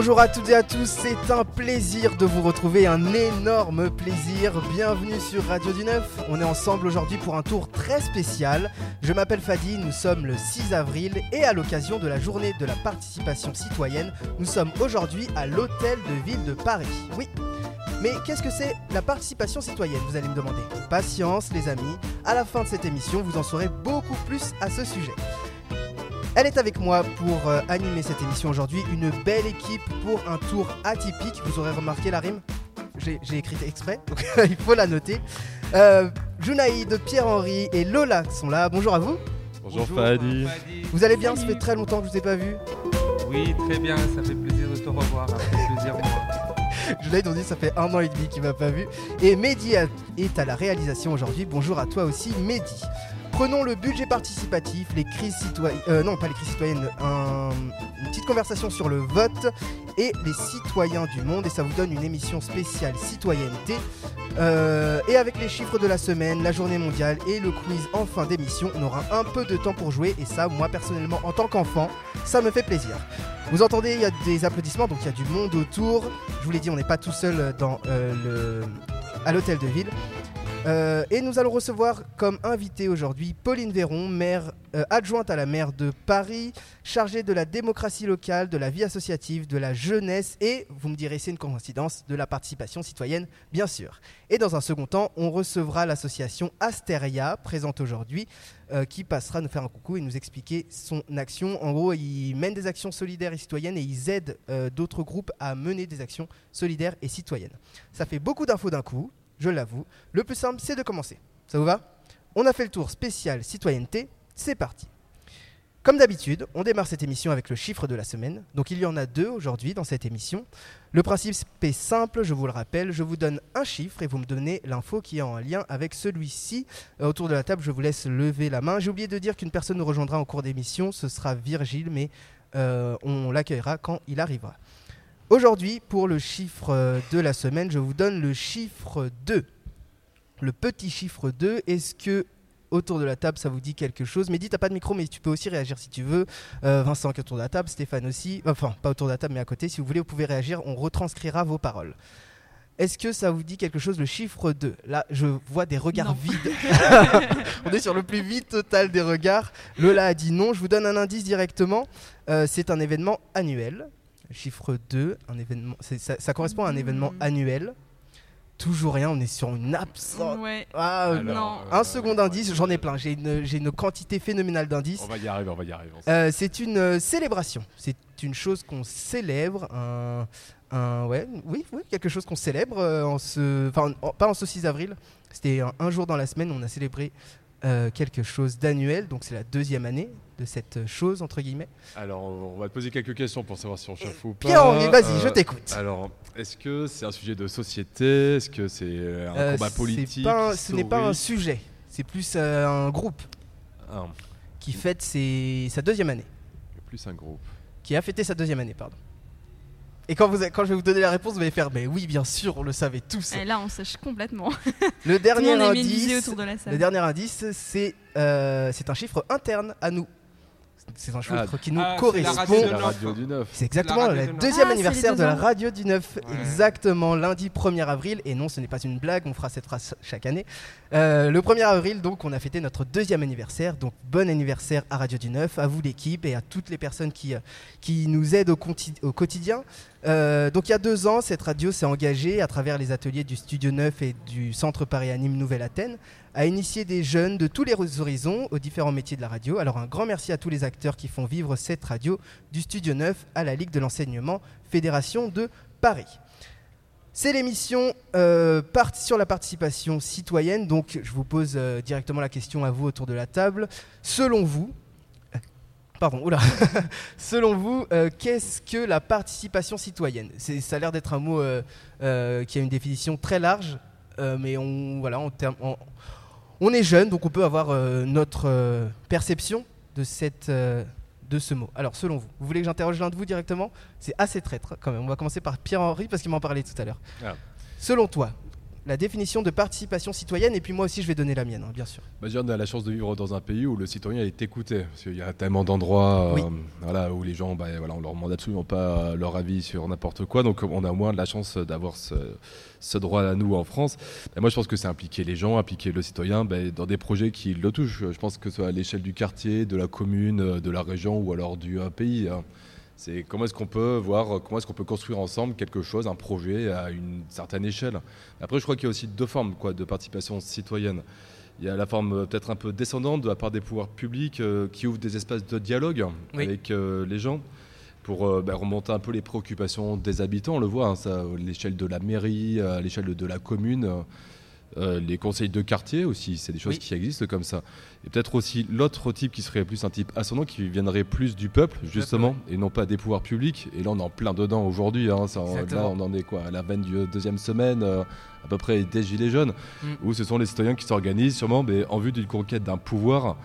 Bonjour à toutes et à tous, c'est un plaisir de vous retrouver, un énorme plaisir. Bienvenue sur Radio du Neuf. On est ensemble aujourd'hui pour un tour très spécial. Je m'appelle Fadi, nous sommes le 6 avril et à l'occasion de la journée de la participation citoyenne, nous sommes aujourd'hui à l'hôtel de ville de Paris. Oui. Mais qu'est-ce que c'est la participation citoyenne, vous allez me demander? Patience les amis, à la fin de cette émission, vous en saurez beaucoup plus à ce sujet. Elle est avec moi pour euh, animer cette émission aujourd'hui. Une belle équipe pour un tour atypique. Vous aurez remarqué la rime J'ai écrit exprès, donc il faut la noter. Euh, Junaïd, Pierre-Henri et Lola sont là. Bonjour à vous. Bonjour, Fadi. Vous allez bien? Ça fait très longtemps que je vous ai pas vu. Oui, très bien. Ça fait plaisir de te revoir. Ça fait plaisir. Junaïd, on dit ça fait un an et demi qu'il m'a pas vu. Et Mehdi est à la réalisation aujourd'hui. Bonjour à toi aussi, Mehdi. Prenons le budget participatif, les crises citoyennes, euh, non pas les crises citoyennes, un- une petite conversation sur le vote et les citoyens du monde et ça vous donne une émission spéciale citoyenneté. Euh, et avec les chiffres de la semaine, la journée mondiale et le quiz en fin d'émission, on aura un peu de temps pour jouer et ça, moi personnellement, en tant qu'enfant, ça me fait plaisir. Vous entendez, il y a des applaudissements, donc il y a du monde autour. Je vous l'ai dit, on n'est pas tout seul dans, euh, le, à l'hôtel de ville. Euh, et nous allons recevoir comme invité aujourd'hui Pauline Véron, maire euh, adjointe à la maire de Paris, chargée de la démocratie locale, de la vie associative, de la jeunesse et, vous me direz c'est une coïncidence, de la participation citoyenne, bien sûr. Et dans un second temps, on recevra l'association Asteria, présente aujourd'hui, euh, qui passera nous faire un coucou et nous expliquer son action. En gros, ils mènent des actions solidaires et citoyennes et ils aident d'autres groupes à mener des actions solidaires et citoyennes. Ça fait beaucoup d'infos d'un coup, je l'avoue. Le plus simple, c'est de commencer. Ça vous va? On a fait le tour spécial citoyenneté, c'est parti. Comme d'habitude, on démarre cette émission avec le chiffre de la semaine. Donc il y en a deux aujourd'hui dans cette émission. Le principe est simple, je vous le rappelle, je vous donne un chiffre et vous me donnez l'info qui est en lien avec celui-ci. Euh, autour de la table, je vous laisse lever la main. J'ai oublié de dire qu'une personne nous rejoindra en cours d'émission, ce sera Virgile, mais euh, on l'accueillera quand il arrivera. Aujourd'hui, pour le chiffre de la semaine, je vous donne le chiffre 2. Le petit chiffre 2, est-ce que autour de la table ça vous dit quelque chose? Mehdi, t'as pas de micro, mais tu peux aussi réagir si tu veux. Euh, Vincent qui est autour de la table, Stéphane aussi. Enfin, pas autour de la table, mais à côté. Si vous voulez, vous pouvez réagir, on retranscrira vos paroles. Est-ce que ça vous dit quelque chose, le chiffre 2 Là, je vois des regards Non. vides. on est sur le plus vide total des regards. Lola a dit non. Je vous donne un indice directement. Euh, c'est un événement annuel. Chiffre 2, un événement, ça, ça correspond à un événement Hmm. annuel. Toujours rien, on est sur une absence. Ouais. Ah, euh, Non. un second indice, j'en ai plein. J'ai une, quantité phénoménale d'indices. On va y arriver, on va y arriver. Euh, c'est une euh, célébration. C'est une chose qu'on célèbre. Un, un- ouais, oui, oui, quelque chose qu'on célèbre euh, en ce, enfin, pas en ce 6 avril. C'était un, un jour dans la semaine. On a célébré euh, quelque chose d'annuel. Donc c'est la deuxième année de cette chose entre guillemets. Alors, on va te poser quelques questions pour savoir si on chauffe ou pas. Pierre-Henri, vas-y, Euh, je t'écoute. Alors, est-ce que c'est un sujet de société? Est-ce que c'est euh, un Euh, combat politique pas un- ce n'est pas un sujet. C'est plus euh, un groupe Ah, qui fête ses- sa deuxième année. plus un groupe. qui a fêté sa deuxième année, pardon. Et quand, vous, quand je vais vous donner la réponse, vous allez faire, mais oui, bien sûr, on le savait tous. Et là, on sèche complètement. Le dernier indice, de le dernier indice, c'est euh, c'est un chiffre interne à nous. C'est un chiffre Ah. qui nous Ah, correspond. radio C'est de la neuf. radio du 9. C'est exactement le deuxième Ah, anniversaire de la radio du 9. Ouais. Exactement, lundi 1er avril. Et non, ce n'est pas une blague, on fera cette phrase chaque année. Euh, le 1er avril, donc, on a fêté notre deuxième anniversaire. Donc, bon anniversaire à Radio du 9, à vous l'équipe et à toutes les personnes qui, euh, qui nous aident au, quotidien. Euh, donc, il y a deux ans, cette radio s'est engagée à travers les ateliers du Studio 9 et du Centre Paris Anime Nouvelle-Athènes à initier des jeunes de tous les horizons aux différents métiers de la radio. Alors un grand merci à tous les acteurs qui font vivre cette radio du Studio 9 à la Ligue de l'enseignement Fédération de Paris. C'est l'émission euh, sur la participation citoyenne, donc je vous pose euh, directement la question à vous autour de la table. Selon vous, pardon, oula, selon vous, euh, qu'est-ce que la participation citoyenne? Ça a l'air d'être un mot qui a une définition très large, mais on, voilà, en termes- on est jeune, donc on peut avoir euh, notre euh, perception de, cette, euh, de ce mot. Alors, selon vous, vous voulez que j'interroge l'un de vous directement? C'est assez traître quand même. On va commencer par Pierre-Henri parce qu'il m'en parlait tout à l'heure. Ah. Selon toi, la définition de participation citoyenne et puis moi aussi je vais donner la mienne, hein, bien sûr. Bah, on a la chance de vivre dans un pays où le citoyen est écouté. Parce qu'il y a tellement d'endroits Oui. euh, voilà, où les gens, bah, voilà, on leur demande absolument pas leur avis sur n'importe quoi. Donc on a moins de la chance d'avoir ce, ce droit à nous en France. Moi, je pense que c'est impliquer les gens, impliquer le citoyen bah, dans des projets qui le touchent. Je pense que ce soit à l'échelle du quartier, de la commune, de la région ou alors du euh, pays. hein. C'est comment est-ce qu'on peut voir, euh, comment est-ce qu'on peut construire ensemble quelque chose, un projet à une certaine échelle. Après, je crois qu'il y a aussi deux formes quoi, de participation citoyenne. Il y a la forme euh, peut-être un peu descendante de la part des pouvoirs publics euh, qui ouvrent des espaces de dialogue Oui. avec euh, les gens pour euh, bah, remonter un peu les préoccupations des habitants. On le voit, hein, ça, à l'échelle de la mairie, à l'échelle de la commune, euh, euh, les conseils de quartier aussi, c'est des choses Oui. qui existent comme ça. Et peut-être aussi l'autre type qui serait plus un type ascendant, qui viendrait plus du peuple, justement, et non pas des pouvoirs publics. Et là, on est en plein dedans aujourd'hui. hein, ça, là, on en est quoi À la veine du deuxième semaine, euh, à peu près des Gilets jaunes, Mm. où ce sont les citoyens qui s'organisent sûrement mais en vue d'une conquête d'un pouvoir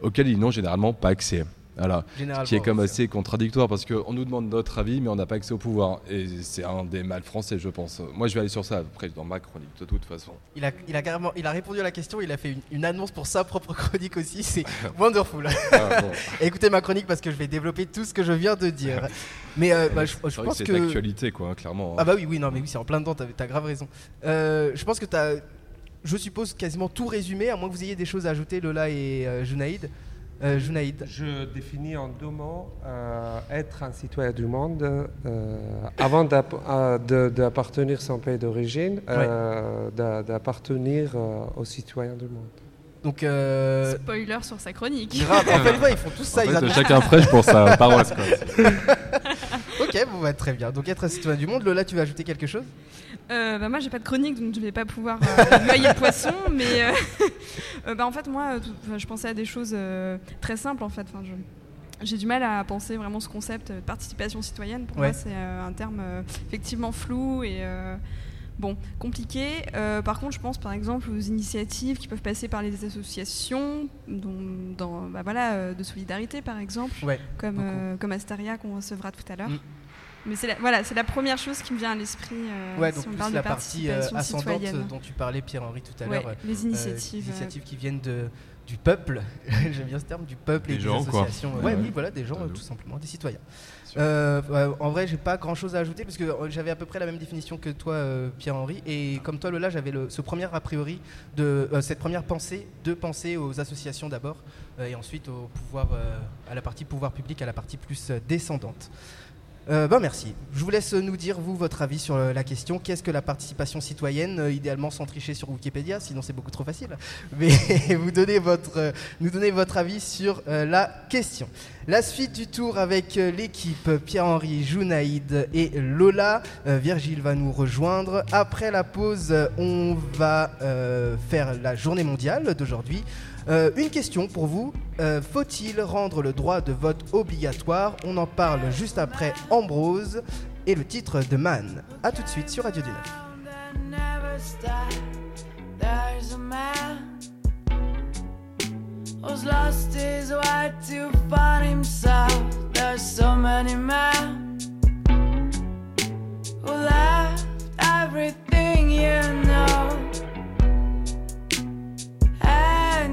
auquel ils n'ont généralement pas accès. Voilà. Qui est comme assez contradictoire parce qu'on nous demande notre avis, mais on n'a pas accès au pouvoir. Et c'est un des mal français, je pense. Moi, je vais aller sur ça après dans ma chronique, de toute façon. Il a, il a carrément, il a répondu à la question, il a fait une, une annonce pour sa propre chronique aussi, c'est wonderful. Ah, bon. Écoutez ma chronique parce que je vais développer tout ce que je viens de dire. Mais euh, bah, je, je C'est que pense c'est que. d'actualité, quoi, hein, clairement. Ah bah oui, oui, non, mais oui, c'est en plein dedans, t'as as grave raison. Euh, je pense que t'as, je suppose, quasiment tout résumé, à moins que vous ayez des choses à ajouter, Lola et euh, Junaïd. Euh, Junaïd. Je définis en deux mots euh, être un citoyen du monde euh, avant d'appartenir à son pays d'origine, euh, d'a- d'appartenir euh, aux citoyens du monde. Donc, euh, Spoiler sur sa chronique. grave, en fait, ouais, ils font tout ça, En fait, chacun prêche pour sa paroisse. Quoi. Bon, bah, très bien. Donc, être un citoyen du monde, Lola, tu veux ajouter quelque chose? Euh, bah, moi, j'ai pas de chronique, donc je vais pas pouvoir euh, noyer le poisson. Mais euh, euh, bah, en fait, moi, euh, tout- je pensais à des choses très simples. En fait, enfin, j'ai du mal à penser vraiment ce concept de participation citoyenne. Pour Ouais. moi, c'est un terme effectivement flou et bon compliqué. Euh, par contre, je pense par exemple aux initiatives qui peuvent passer par les associations, dont, dans, bah, voilà, de solidarité par exemple, Ouais. comme, euh, comme Astaria qu'on recevra tout à l'heure. Mm. Mais c'est la, voilà, c'est la première chose qui me vient à l'esprit euh, Ouais, si donc on plus parle la de partie euh, participation ascendante citoyenne. dont tu parlais, Pierre-Henri, tout à Ouais, l'heure. les euh, initiatives. des euh, initiatives qui viennent de, du peuple, j'aime bien ce terme, du peuple et Des gens, associations. Ouais, Ouais, ouais. oui, voilà, des gens, tout simplement, des citoyens. Euh, ouais, en vrai, j'ai pas grand chose à ajouter parce que j'avais à peu près la même définition que toi, euh, Pierre-Henri. Et comme toi, Lola, j'avais le- ce premier a priori, de, euh, cette première pensée, de penser aux associations d'abord euh, et ensuite au pouvoir, euh, à la partie pouvoir public, à la partie plus euh, descendante. Euh, ben merci. Je vous laisse nous dire, vous, votre avis sur euh, la question. Qu'est-ce que la participation citoyenne Euh, Idéalement sans tricher sur Wikipédia, sinon c'est beaucoup trop facile. Mais vous donnez votre, nous donnez votre avis sur la question. La suite du tour avec l'équipe Pierre-Henri, Jounaïd et Lola. Virgile va nous rejoindre. Après la pause, on va faire la journée mondiale d'aujourd'hui. Euh, une question pour vous. Euh, Faut-il rendre le droit de vote obligatoire? On en parle juste après Ambrose et le titre de Man. A tout de suite sur Radio du Neuf. that never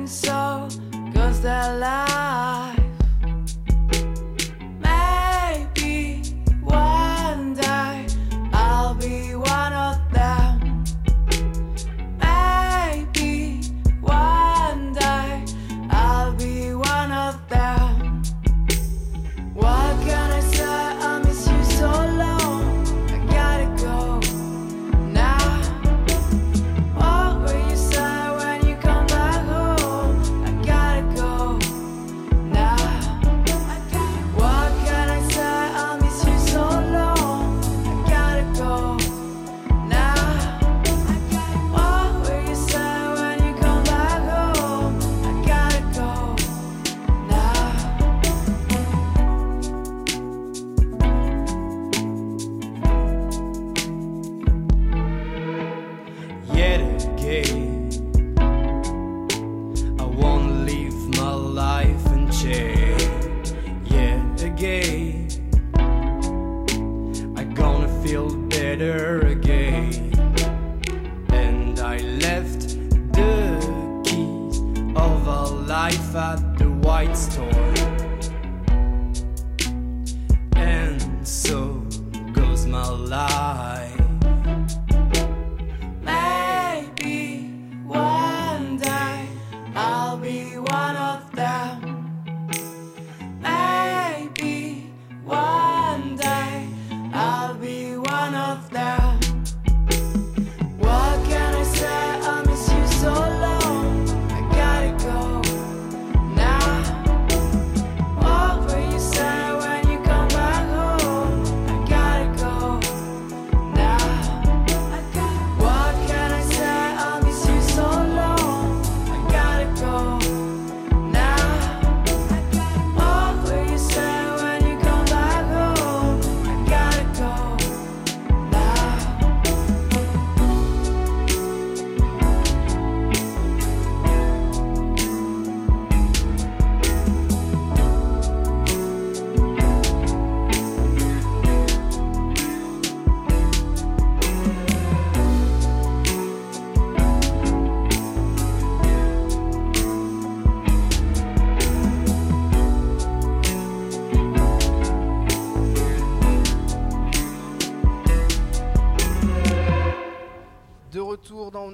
so, goes they're.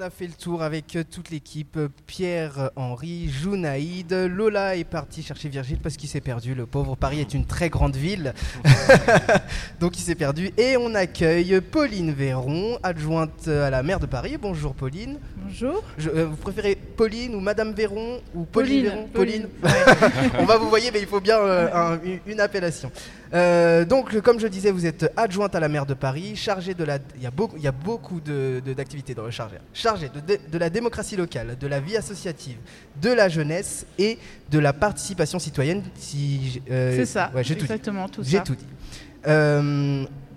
On a fait le tour avec euh, toute l'équipe. Pierre, Henri, Jounaïd. Lola est parti chercher Virgile parce qu'il s'est perdu. Le pauvre Paris est une très grande ville. Donc il s'est perdu. Et on accueille Pauline Véron, adjointe à la maire de Paris. Bonjour Pauline. Bonjour. Je- euh, vous préférez Pauline ou Madame Véron ou Pauline, Véron Pauline. On va vous voyez, mais il faut bien euh, un- une- appellation. Euh, donc, comme je disais, vous êtes adjointe à la maire de Paris, chargée de la. Il y a beaucoup, il y a beaucoup de- de- d'activités dans le chargé. Chargée de, de la démocratie locale, de la vie associative, de la jeunesse et de la participation citoyenne. Si, C'est ça, ouais, j'ai tout dit. exactement tout J'ai ça. tout dit.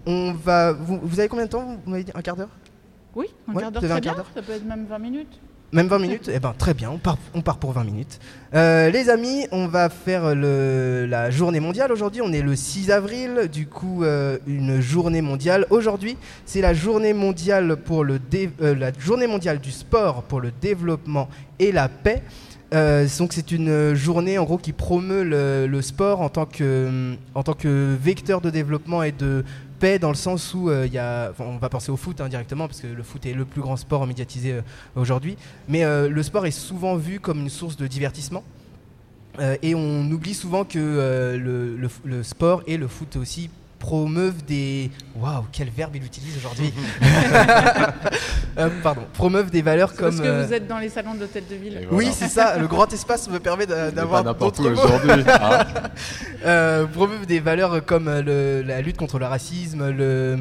On va. Vous, vous avez combien de temps Vous m'avez dit un quart d'heure? Oui, un Ouais, quart d'heure un très quart bien. Ça peut être même 20 minutes. Même 20 minutes Eh ben très bien, on part, on part pour 20 minutes. Euh, les amis, on va faire le, la journée mondiale aujourd'hui. On est le 6 avril, du coup euh, une journée mondiale. Aujourd'hui, c'est la journée mondiale pour le dé- euh, la journée mondiale du sport pour le développement et la paix. Donc c'est une journée en gros qui promeut le, le sport en tant que en tant que vecteur de développement et de paix dans le sens où euh, il y a, on va penser au foot hein, directement parce que le foot est le plus grand sport médiatisé euh, aujourd'hui, mais euh, le sport est souvent vu comme une source de divertissement. Et on oublie souvent que le, le sport et le foot aussi promeuvent des... Waouh, quel verbe il utilise aujourd'hui Euh, Pardon, promeuvent des valeurs comme... Parce que euh, vous êtes dans les salons d'hôtel de ville. Et Oui, voilà. c'est ça, le grand espace me permet d'avoir pas n'importe d'autres où mots. aujourd'hui. hein. euh, promeuvent des valeurs comme euh, le- la lutte contre le racisme, le,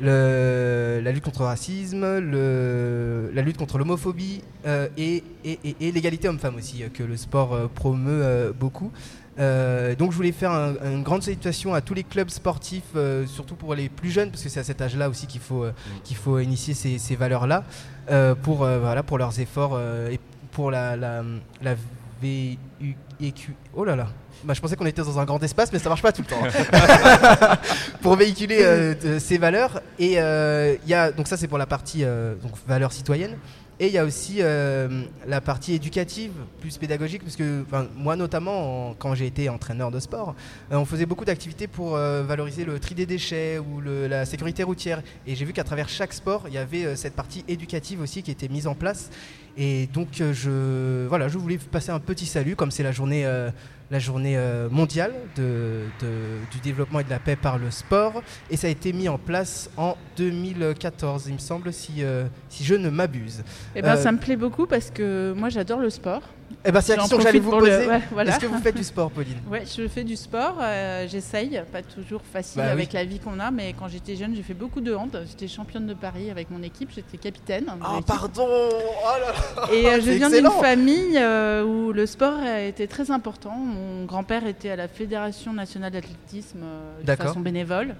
le- la lutte contre le racisme, le- la lutte contre l'homophobie euh, et, et- et- et l'égalité homme-femme aussi, euh, que le sport euh, promeut euh, beaucoup. Euh, donc je voulais faire un- une grande salutation à tous les clubs sportifs, euh, surtout pour les plus jeunes, parce que c'est à cet âge-là aussi qu'il faut, euh, qu'il faut initier ces, ces valeurs-là, pour, voilà, pour leurs efforts et pour la, la, la VUEQ. Oh là là bah, je pensais qu'on était dans un grand espace, mais ça marche pas tout le temps. pour véhiculer ces valeurs. Et il y a, donc ça c'est pour la partie donc valeurs citoyennes. Et il y a aussi euh, la partie éducative, plus pédagogique, parce que moi notamment, en- quand j'ai été entraîneur de sport, euh, on faisait beaucoup d'activités pour euh, valoriser le tri des déchets ou la sécurité routière. Et j'ai vu qu'à travers chaque sport, il y avait cette partie éducative aussi qui était mise en place. Et donc je, voilà, je voulais passer un petit salut, comme c'est la journée, la journée euh, mondiale de, de- du développement et de la paix par le sport. Et ça a été mis en place en 2014, il me semble, si, euh, si je ne m'abuse. Et ben, Euh, ça me plaît beaucoup parce que moi j'adore le sport. Eh ben, c'est la question que j'allais vous le- poser. ouais, voilà. Est-ce que vous faites du sport, Pauline? Ouais, je fais du sport, euh, j'essaye, pas toujours facile Bah oui. avec la vie qu'on a, mais quand j'étais jeune, j'ai fait beaucoup de hand. J'étais championne de Paris avec mon équipe, j'étais capitaine. Oh, l'équipe. pardon Oh là là Et euh, je viens d'une famille euh, où le sport a été très important. Mon grand-père était à la Fédération nationale d'athlétisme euh, de façon bénévole.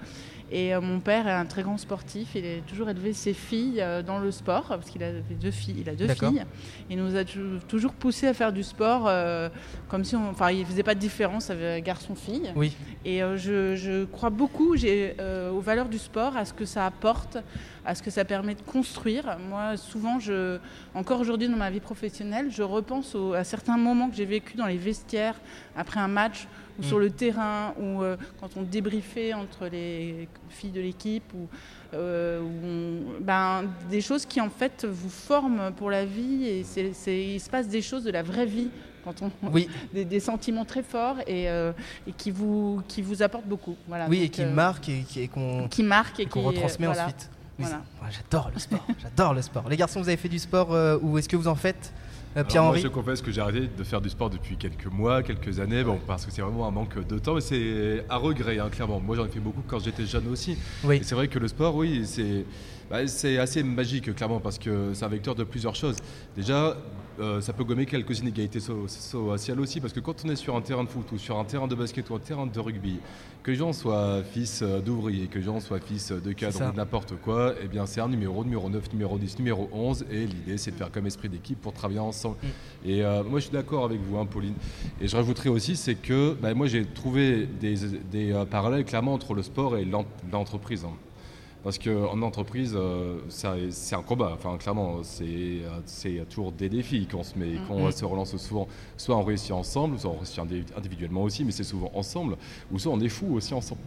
Et euh, mon père est un très grand sportif. Il a toujours élevé ses filles euh, dans le sport, parce qu'il a deux filles. Il a deux filles. Il nous a tou- toujours poussé à faire du sport, euh, comme si on, enfin, il faisait pas de différence avec garçon-fille. Oui. Et je, je crois beaucoup aux valeurs du sport, à ce que ça apporte, à ce que ça permet de construire. Moi, souvent, je, encore aujourd'hui dans ma vie professionnelle, je repense au- à certains moments que j'ai vécu dans les vestiaires après un match ou Mm. sur le terrain ou euh, quand on débriefait entre les filles de l'équipe ou euh, on- ben, des choses qui en fait vous forment pour la vie et c'est, c'est- il se passe des choses de la vraie vie quand on Oui, des, des sentiments très forts et, euh, et qui vous qui vous apportent beaucoup voilà oui, et qui euh, marque et, qui- et qu'on qui marque et qu'on retransmet voilà. ensuite. Voilà. J'adore le sport, j'adore le sport. Les garçons, vous avez fait du sport ou est-ce que vous en faites? Pierre-Henri je confesse que j'ai arrêté de faire du sport depuis quelques mois, quelques années, bon, parce que c'est vraiment un manque de temps, mais c'est à regret, hein, clairement. Moi, j'en ai fait beaucoup quand j'étais jeune aussi. Oui. C'est vrai que le sport, oui, c'est bah, c'est assez magique, clairement, parce que c'est un vecteur de plusieurs choses. Déjà, euh, ça peut gommer quelques inégalités so- sociales aussi, parce que quand on est sur un terrain de foot ou sur un terrain de basket ou un terrain de rugby, que les gens soient fils euh, d'ouvriers, que les gens soient fils de cadre ça. ou de n'importe quoi, eh bien c'est un numéro, numéro 9, numéro 10, numéro 11, et l'idée c'est de faire comme esprit d'équipe pour travailler ensemble. Et euh, moi je suis d'accord avec vous, hein, Pauline. Et je rajouterais aussi, c'est que bah, moi j'ai trouvé des, des, euh, parallèles clairement entre le sport et l'en- l'entreprise. hein. Parce qu'en entreprise, euh, c'est un combat. Enfin, clairement, c'est toujours des défis qu'on se met, qu'on Mhm. se relance souvent. Soit on réussit ensemble, soit on réussit indi- individuellement aussi, mais c'est souvent ensemble. Ou soit on est fou aussi ensemble.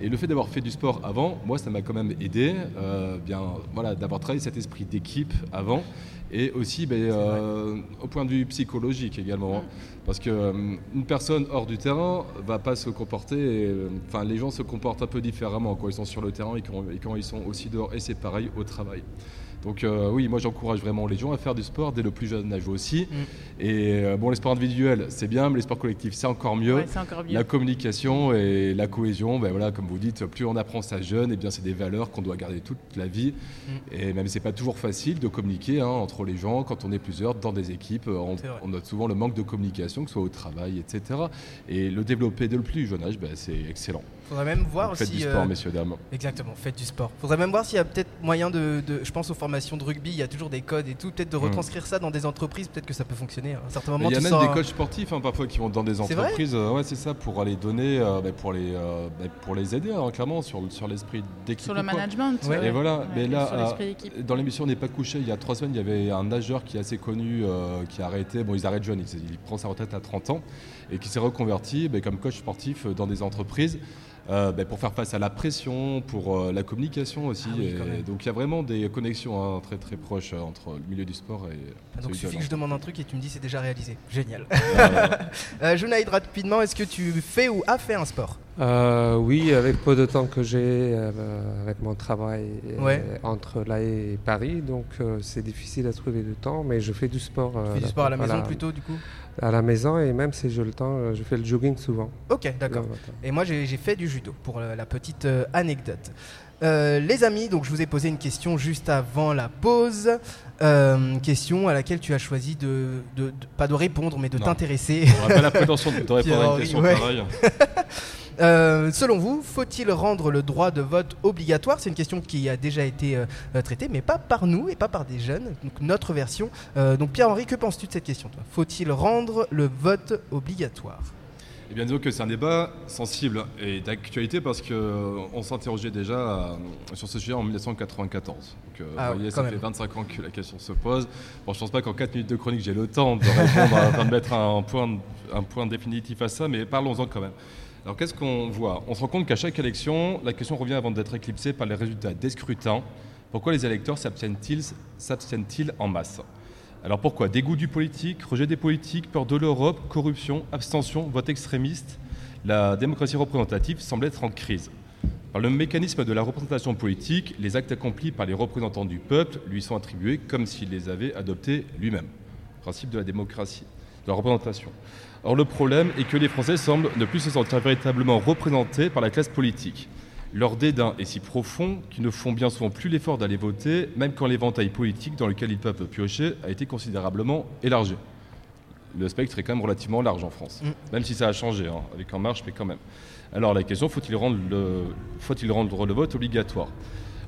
Et le fait d'avoir fait du sport avant, moi, ça m'a quand même aidé, euh, bien, voilà, d'avoir travaillé cet esprit d'équipe avant, et aussi ben, euh, au point de vue psychologique également. hein. Parce que euh, une personne hors du terrain va pas se comporter. euh, Enfin, les gens se comportent un peu différemment quand ils sont sur le terrain et quand, et quand ils sont aussi dehors. Et c'est pareil au travail. Donc euh, oui, moi j'encourage vraiment les gens à faire du sport dès le plus jeune âge aussi. Et euh, bon, les sports individuels, c'est bien, mais les sports collectifs, c'est encore mieux. Ouais, c'est encore mieux. La communication et la cohésion, ben voilà, comme vous dites, plus on apprend ça jeune, et bien c'est des valeurs qu'on doit garder toute la vie. Et même c'est pas toujours facile de communiquer hein, entre les gens quand on est plusieurs dans des équipes, euh, on, on note souvent le manque de communication, que ce soit au travail, etc. Et le développer dès le plus jeune âge, ben, c'est excellent. Faudrait même voir Donc, faites aussi. du sport, euh, messieurs dames. Exactement, faites du sport. Faudrait même voir s'il y a peut-être moyen de, de- Je pense aux formations de rugby, il y a toujours des codes et tout. Peut-être de Mm. retranscrire ça dans des entreprises, peut-être que ça peut fonctionner. À un certain moment, Mais Il y a même des un- coachs sportifs hein, parfois qui vont dans des C'est vrai entreprises, euh, ouais c'est ça, pour aller donner, euh, ben, pour les, euh, ben, pour les aider hein, clairement sur, sur l'esprit d'équipe. sur le management Ouais. Et voilà, Ouais, mais là, euh, dans l'émission On n'est pas couché, il y a trois semaines, il y avait un nageur qui est assez connu, euh, qui a arrêté, bon, ils arrêtent jeune, il, il prend sa retraite à 30 ans, et qui s'est reconverti ben, comme coach sportif dans des entreprises. Euh, ben, pour faire face à la pression, pour euh, la communication aussi. Ah oui, et donc il y a vraiment des connexions hein, très très proches euh, entre le milieu du sport et Ah, Donc il suffit que je demande un truc et tu me dis c'est déjà réalisé. Génial. Euh, Junaïd, rapidement, est-ce que tu fais ou as fait un sport? Euh, oui, avec peu de temps que j'ai euh, avec mon travail euh, Ouais. entre là et Paris, donc euh, c'est difficile à trouver du temps, mais je fais du sport. euh, Tu fais du sport à la maison plutôt, du coup? À la maison et même si j'ai le temps, je fais le jogging souvent. Ok, d'accord. Et moi, j'ai fait du judo, pour la petite anecdote. Euh, les amis, donc je vous ai posé une question juste avant la pause. Euh, question à laquelle tu as choisi de, de- de- pas de répondre, mais de t'intéresser. J'aurais pas la prétention de te répondre à une question ouais. pareille. Euh, selon vous, faut-il rendre le droit de vote obligatoire? C'est une question qui a déjà été euh, euh, traitée, mais pas par nous et pas par des jeunes. Donc notre version. Euh, donc Pierre-Henri, que penses-tu de cette question Faut-il rendre le vote obligatoire? Eh bien, disons que c'est un débat sensible et d'actualité parce qu'on s'interrogeait déjà sur ce sujet en 1994. Donc, Ah vous voyez, ça même. fait 25 ans que la question se pose. Bon, je pense pas qu'en 4 minutes de chronique, j'ai le temps de répondre, à- de mettre un point, un point définitif à ça, mais parlons-en quand même. Alors, qu'est-ce qu'on voit? On se rend compte qu'à chaque élection, la question revient avant d'être éclipsée par les résultats des scrutins. Pourquoi les électeurs s'abstiennent-ils en masse? Alors pourquoi? Dégoût du politique, rejet des politiques, peur de l'Europe, corruption, abstention, vote extrémiste? La démocratie représentative semble être en crise. Par le mécanisme de la représentation politique, les actes accomplis par les représentants du peuple lui sont attribués comme s'il les avait adoptés lui-même. Principe de la démocratie, de la représentation. Or le problème est que les Français semblent ne plus se sentir véritablement représentés par la classe politique. Leur dédain est si profond qu'ils ne font bien souvent plus l'effort d'aller voter, même quand l'éventail politique dans lequel ils peuvent piocher a été considérablement élargi. Le spectre est quand même relativement large en France, Mm. même si ça a changé, hein, avec En Marche, mais quand même. Alors la question, faut-il rendre, le, faut-il rendre le vote obligatoire?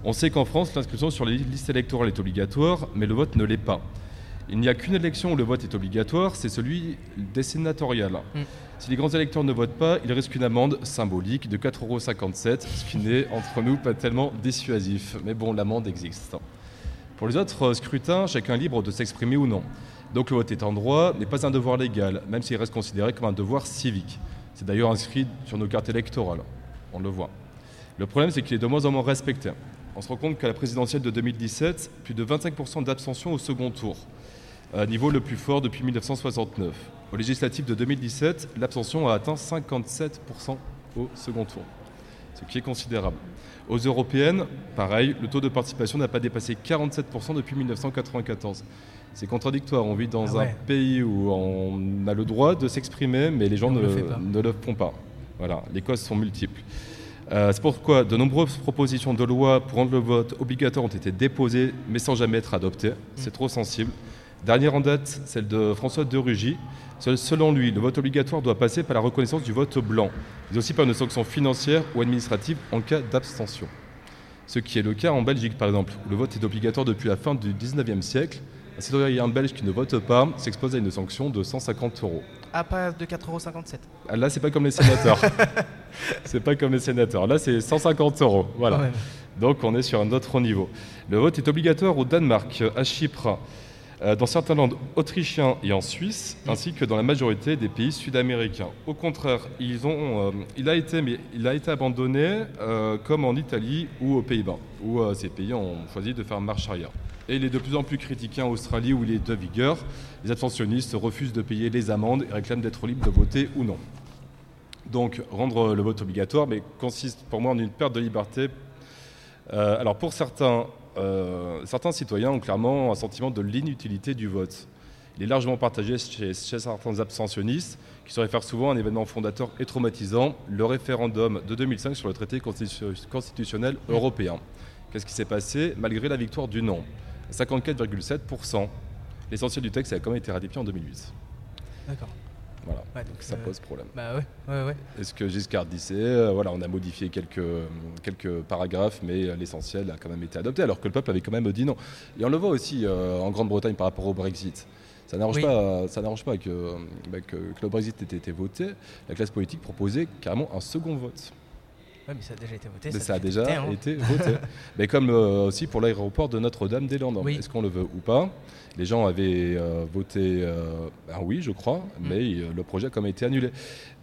On sait qu'en France, l'inscription sur les listes électorales est obligatoire, mais le vote ne l'est pas. Il n'y a qu'une élection où le vote est obligatoire, c'est celui des sénatoriales. Mm. Si les grands électeurs ne votent pas, ils risquent une amende symbolique de 4,57 euros, ce qui n'est entre nous pas tellement dissuasif. Mais bon, l'amende existe. Pour les autres scrutins, chacun est libre de s'exprimer ou non. Donc le vote est en droit, mais pas un devoir légal, même s'il reste considéré comme un devoir civique. C'est d'ailleurs inscrit sur nos cartes électorales, on le voit. Le problème, c'est qu'il est de moins en moins respecté. On se rend compte qu'à la présidentielle de 2017, plus de 25% d'abstention au second tour, à niveau le plus fort depuis 1969. Au législatif de 2017, l'abstention a atteint 57% au second tour, ce qui est considérable. Aux européennes, pareil, le taux de participation n'a pas dépassé 47% depuis 1994. C'est contradictoire, on vit dans Ah un pays où on a le droit de s'exprimer, mais les gens ne le ne font pas. Voilà, les causes sont multiples. Euh, c'est pourquoi de nombreuses propositions de loi pour rendre le vote obligatoire ont été déposées, mais sans jamais être adoptées. C'est trop sensible. Dernière en date, celle de François de Rugy. Selon lui, le vote obligatoire doit passer par la reconnaissance du vote blanc, mais aussi par une sanction financière ou administrative en cas d'abstention. Ce qui est le cas en Belgique, par exemple, où le vote est obligatoire depuis la fin du 19e siècle. Un citoyen belge qui ne vote pas s'expose à une sanction de 150 euros. Ah, pas de 4,57€. Ah, Là, c'est pas comme les sénateurs. c'est pas comme les sénateurs. Là, c'est 150 euros. Voilà. Donc, on est sur un autre niveau. Le vote est obligatoire au Danemark, à Chypre, dans certains landes autrichiens et en Suisse, ainsi que dans la majorité des pays sud-américains. Au contraire, euh, il, a été, abandonné euh, comme en Italie ou aux Pays-Bas, où euh, ces pays ont choisi de faire marche arrière. Et il est de plus en plus critiqué en Australie où il est de vigueur. Les abstentionnistes refusent de payer les amendes et réclament d'être libres de voter ou non. Donc, rendre le vote obligatoire, mais consiste pour moi en une perte de liberté. Euh, alors, pour certains, euh, certains citoyens ont clairement un sentiment de l'inutilité du vote. Il est largement partagé chez, chez certains abstentionnistes, qui se réfèrent souvent à un événement fondateur et traumatisant, le référendum de 2005 sur le traité constitu- constitutionnel européen. Qu'est-ce qui s'est passé Malgré la victoire du non, 54,7%, l'essentiel du texte a quand même été ratifié en 2008. D'accord. Voilà, Ouais, donc, ça euh, pose problème. Bah ouais, ouais, ouais. Et ce que Giscard disait, euh, voilà, on a modifié quelques, quelques paragraphes, mais euh, l'essentiel a quand même été adopté, alors que le peuple avait quand même dit non. Et on le voit aussi euh, en Grande-Bretagne par rapport au Brexit. Ça n'arrange Oui. pas, ça n'arrange pas que, bah, que, que le Brexit ait été voté. La classe politique proposait carrément un second vote. Ouais, mais ça a déjà été voté. Mais ça a déjà hein. été voté. Mais comme aussi pour l'aéroport de Notre-Dame-des-Landes. Oui. Est-ce qu'on le veut ou pas? Les gens avaient euh, voté euh, un oui, je crois, Mm. mais euh, le projet a quand même été annulé.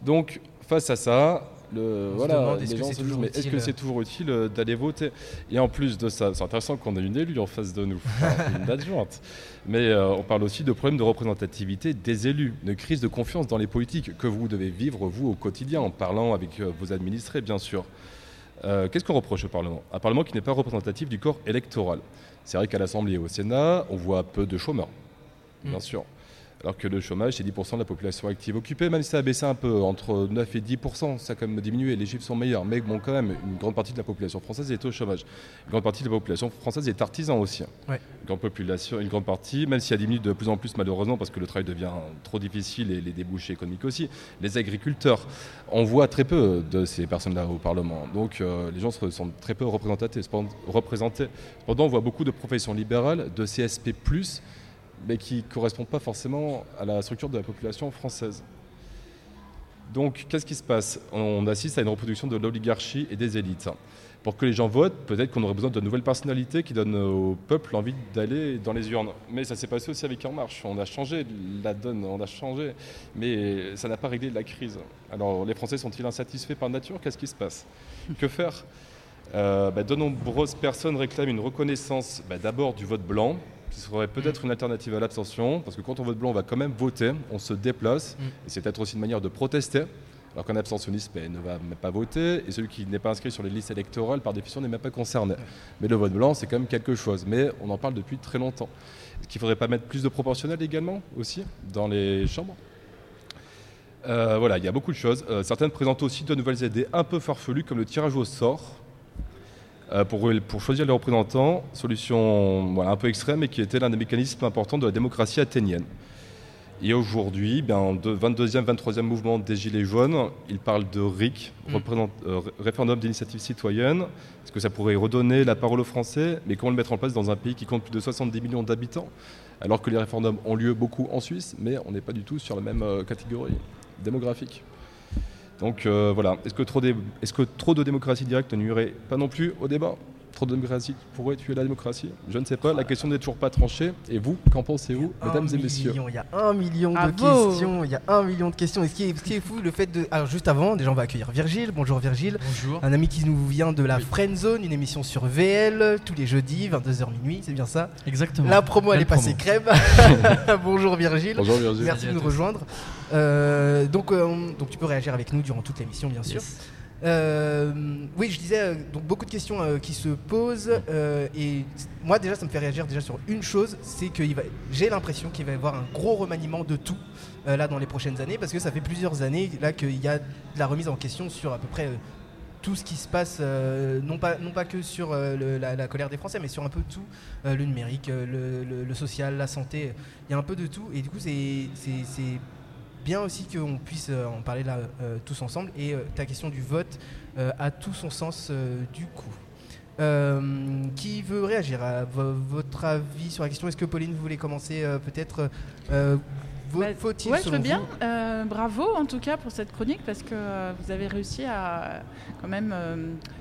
Donc, face à ça, le, voilà, demande, est-ce les que gens c'est se disent, toujours mais est-ce que utile c'est toujours utile d'aller voter? Et en plus de ça, c'est intéressant qu'on ait une élue en face de nous, une adjointe. Mais euh, on parle aussi de problèmes de représentativité des élus, de crise de confiance dans les politiques que vous devez vivre, vous, au quotidien, en parlant avec euh, vos administrés, bien sûr. Euh, Qu'est-ce qu'on reproche au Parlement? Un Parlement qui n'est pas représentatif du corps électoral. C'est vrai qu'à l'Assemblée et au Sénat, on voit peu de chômeurs, bien Mm. sûr. Alors que le chômage, c'est 10% de la population active occupée, même si ça a baissé un peu, entre 9 et 10%, ça a quand même diminué, les chiffres sont meilleurs. Mais bon, quand même, une grande partie de la population française est au chômage. Une grande partie de la population française est artisan aussi. Ouais. Une, grande population, une grande partie, même si elle diminue de plus en plus malheureusement, parce que le travail devient trop difficile et les débouchés économiques aussi, les agriculteurs, on voit très peu de ces personnes-là au Parlement. Donc euh, les gens sont très peu représentés. Cependant, on voit beaucoup de professions libérales, de CSP+, mais qui ne correspondent pas forcément à la structure de la population française. Donc, qu'est-ce qui se passe? On assiste à une reproduction de l'oligarchie et des élites. Pour que les gens votent, peut-être qu'on aurait besoin de nouvelles personnalités qui donnent au peuple envie d'aller dans les urnes. Mais ça s'est passé aussi avec En Marche. On a changé la donne, on a changé, mais ça n'a pas réglé la crise. Alors, les Français sont-ils insatisfaits par nature? Qu'est-ce qui se passe? Que faire? Euh, bah, De nombreuses personnes réclament une reconnaissance bah, d'abord du vote blanc, qui serait peut-être une alternative à l'abstention, parce que quand on vote blanc, on va quand même voter, on se déplace, Mm. et c'est peut-être aussi une manière de protester. Alors qu'un abstentionniste ben, ne va même pas voter, et celui qui n'est pas inscrit sur les listes électorales, par définition, n'est même pas concerné. Mais le vote blanc, c'est quand même quelque chose. Mais on en parle depuis très longtemps. Est-ce qu'il ne faudrait pas mettre plus de proportionnel également, aussi, dans les chambres? Euh, Voilà, il y a beaucoup de choses. Euh, certaines présentent aussi de nouvelles idées un peu farfelues, comme le tirage au sort. Euh, pour, pour choisir les représentants, solution voilà, un peu extrême, mais qui était l'un des mécanismes importants de la démocratie athénienne. Et aujourd'hui, de 22e, 23e mouvement des Gilets jaunes, il parle de RIC, Mm. euh, référendum d'initiative citoyenne. Est-ce que ça pourrait redonner la parole aux Français Mais comment le mettre en place dans un pays qui compte plus de 70 millions d'habitants Alors que les référendums ont lieu beaucoup en Suisse, mais on n'est pas du tout sur la même euh, catégorie démographique? Donc euh, voilà, est-ce que, trop de démocratie directe nuirait pas non plus au débat? Trop de démocratie pourrait tuer la démocratie? Je ne sais pas, la question n'est toujours pas tranchée. Et vous, qu'en pensez-vous, mesdames et messieurs? Il y a un million de Bravo. questions. Il y a un million de questions. Et ce qui est, ce qui est fou, le fait de. Alors, juste avant, déjà, on va accueillir Virgile. Bonjour Virgile. Bonjour. Un ami qui nous vient de la Friend Zone, une émission sur VL, tous les jeudis, 22h minuit, c'est bien ça? Exactement. La promo, elle est passée crème. Bonjour Virgile. Bonjour Virgile. Merci de nous tous. rejoindre. Euh, donc, euh, donc, tu peux réagir avec nous durant toute l'émission, bien sûr. Yes. Euh, oui, je disais, euh, donc beaucoup de questions euh, qui se posent. et moi, déjà, ça me fait réagir déjà sur une chose c'est que j'ai l'impression qu'il va y avoir un gros remaniement de tout là dans les prochaines années, parce que ça fait plusieurs années là qu'il y a de la remise en question sur à peu près. tout ce qui se passe, non, pas, non pas que sur la, colère des Français, mais sur un peu tout, le numérique, le, le- social, la santé, il y a un peu de tout. Et du coup, c'est bien aussi qu'on puisse euh, en parler là euh, tous ensemble. Et euh, ta question du vote a tout son sens du coup. Qui veut réagir à vo- votre avis sur la question? Est-ce que Pauline, vous voulez commencer peut-être Bah, Faut-il Ouais, je selon veux bien. Euh, bravo en tout cas pour cette chronique parce que euh, vous avez réussi à quand même euh,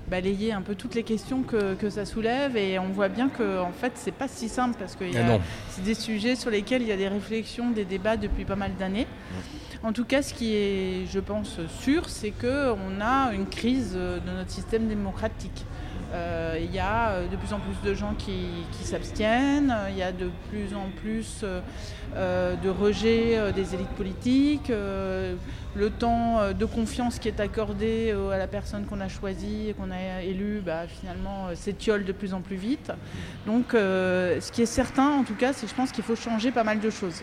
balayer un peu toutes les questions que, que ça soulève et on voit bien que en fait c'est pas si simple parce que Ah c'est des sujets sur lesquels il y a des réflexions, des débats depuis pas mal d'années. En tout cas, ce qui est, je pense, sûr, c'est qu'on a une crise de notre système démocratique. Euh, Il y a euh, de plus en plus de gens qui, qui s'abstiennent, il y a de plus en plus euh, de rejet euh, des élites politiques, le temps de confiance qui est accordé à la personne qu'on a choisie et qu'on a élue, bah, finalement, s'étiole de plus en plus vite. Donc, ce qui est certain, en tout cas, c'est que je pense qu'il faut changer pas mal de choses.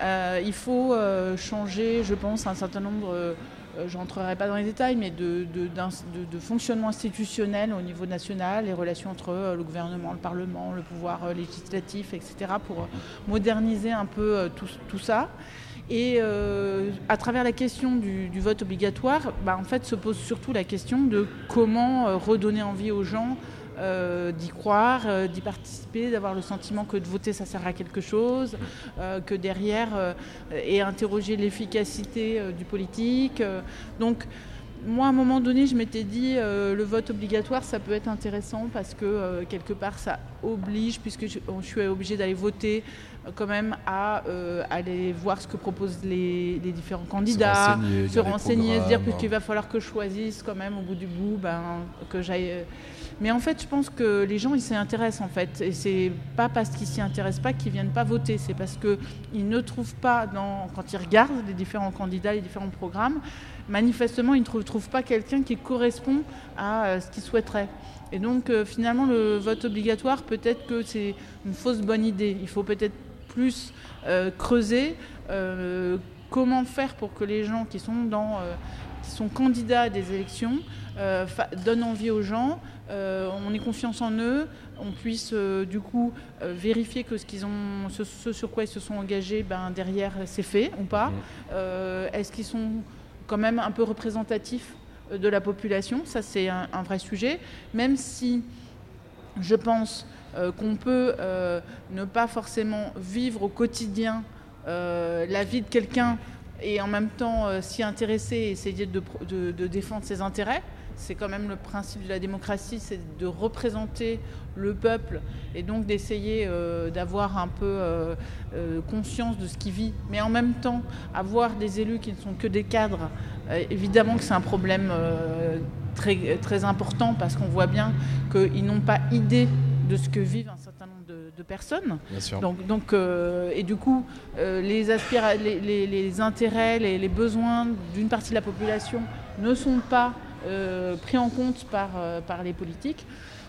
Euh, il faut euh, changer, je pense, un certain nombre, je rentrerai pas dans les détails, mais de, fonctionnement institutionnel au niveau national, les relations entre euh, le gouvernement, le Parlement, le pouvoir euh, législatif, etc., pour euh, moderniser un peu euh, tout, ça. Et euh, à travers la question du, vote obligatoire, bah, en fait, se pose surtout la question de comment euh, redonner envie aux gens euh, d'y croire, euh, d'y participer, d'avoir le sentiment que de voter ça sert à quelque chose, euh, que derrière et interroger l'efficacité du politique. donc moi, à un moment donné, je m'étais dit euh, le vote obligatoire, ça peut être intéressant parce que euh, quelque part, ça oblige, puisque je, je suis obligée d'aller voter, euh, quand même à aller voir ce que proposent les, les différents candidats, renseigner, se renseigner, se dire programmes. puisqu'il va falloir que je choisisse quand même au bout du bout, ben, que j'aille. Mais en fait, je pense que les gens, ils s'y intéressent en fait, et c'est pas parce qu'ils s'y intéressent pas qu'ils viennent pas voter, c'est parce que ils ne trouvent pas dans quand ils regardent les différents candidats, les différents programmes, manifestement, ils ne trou- trouvent pas quelqu'un qui correspond à euh, ce qu'ils souhaiteraient. Et donc, euh, finalement, le vote obligatoire, peut-être que c'est une fausse bonne idée. Il faut peut-être plus euh, creuser comment faire pour que les gens qui sont, candidats à des élections donnent envie aux gens, euh, on ait confiance en eux, on puisse euh, du coup euh, vérifier que ce, qu'ils ont, ce, ce sur quoi ils se sont engagés, ben, derrière c'est fait ou pas. Euh, Est-ce qu'ils sont quand même un peu représentatifs de la population? Ça c'est un, un vrai sujet, même si je pense qu'on peut ne pas forcément vivre au quotidien la vie de quelqu'un et en même temps s'y intéresser et essayer de, pro- de- de défendre ses intérêts. C'est quand même le principe de la démocratie, c'est de représenter le peuple et donc d'essayer euh, d'avoir un peu euh, euh, conscience de ce qu'il vit. Mais en même temps, avoir des élus qui ne sont que des cadres, évidemment que c'est un problème très, très important parce qu'on voit bien qu'ils n'ont pas idée de ce que vivent un certain nombre de, de personnes. Bien sûr. Donc, donc, euh, et du coup, euh, les, aspira- les, les- les intérêts, les, les besoins d'une partie de la population ne sont pas pris en compte par, euh, par les politiques.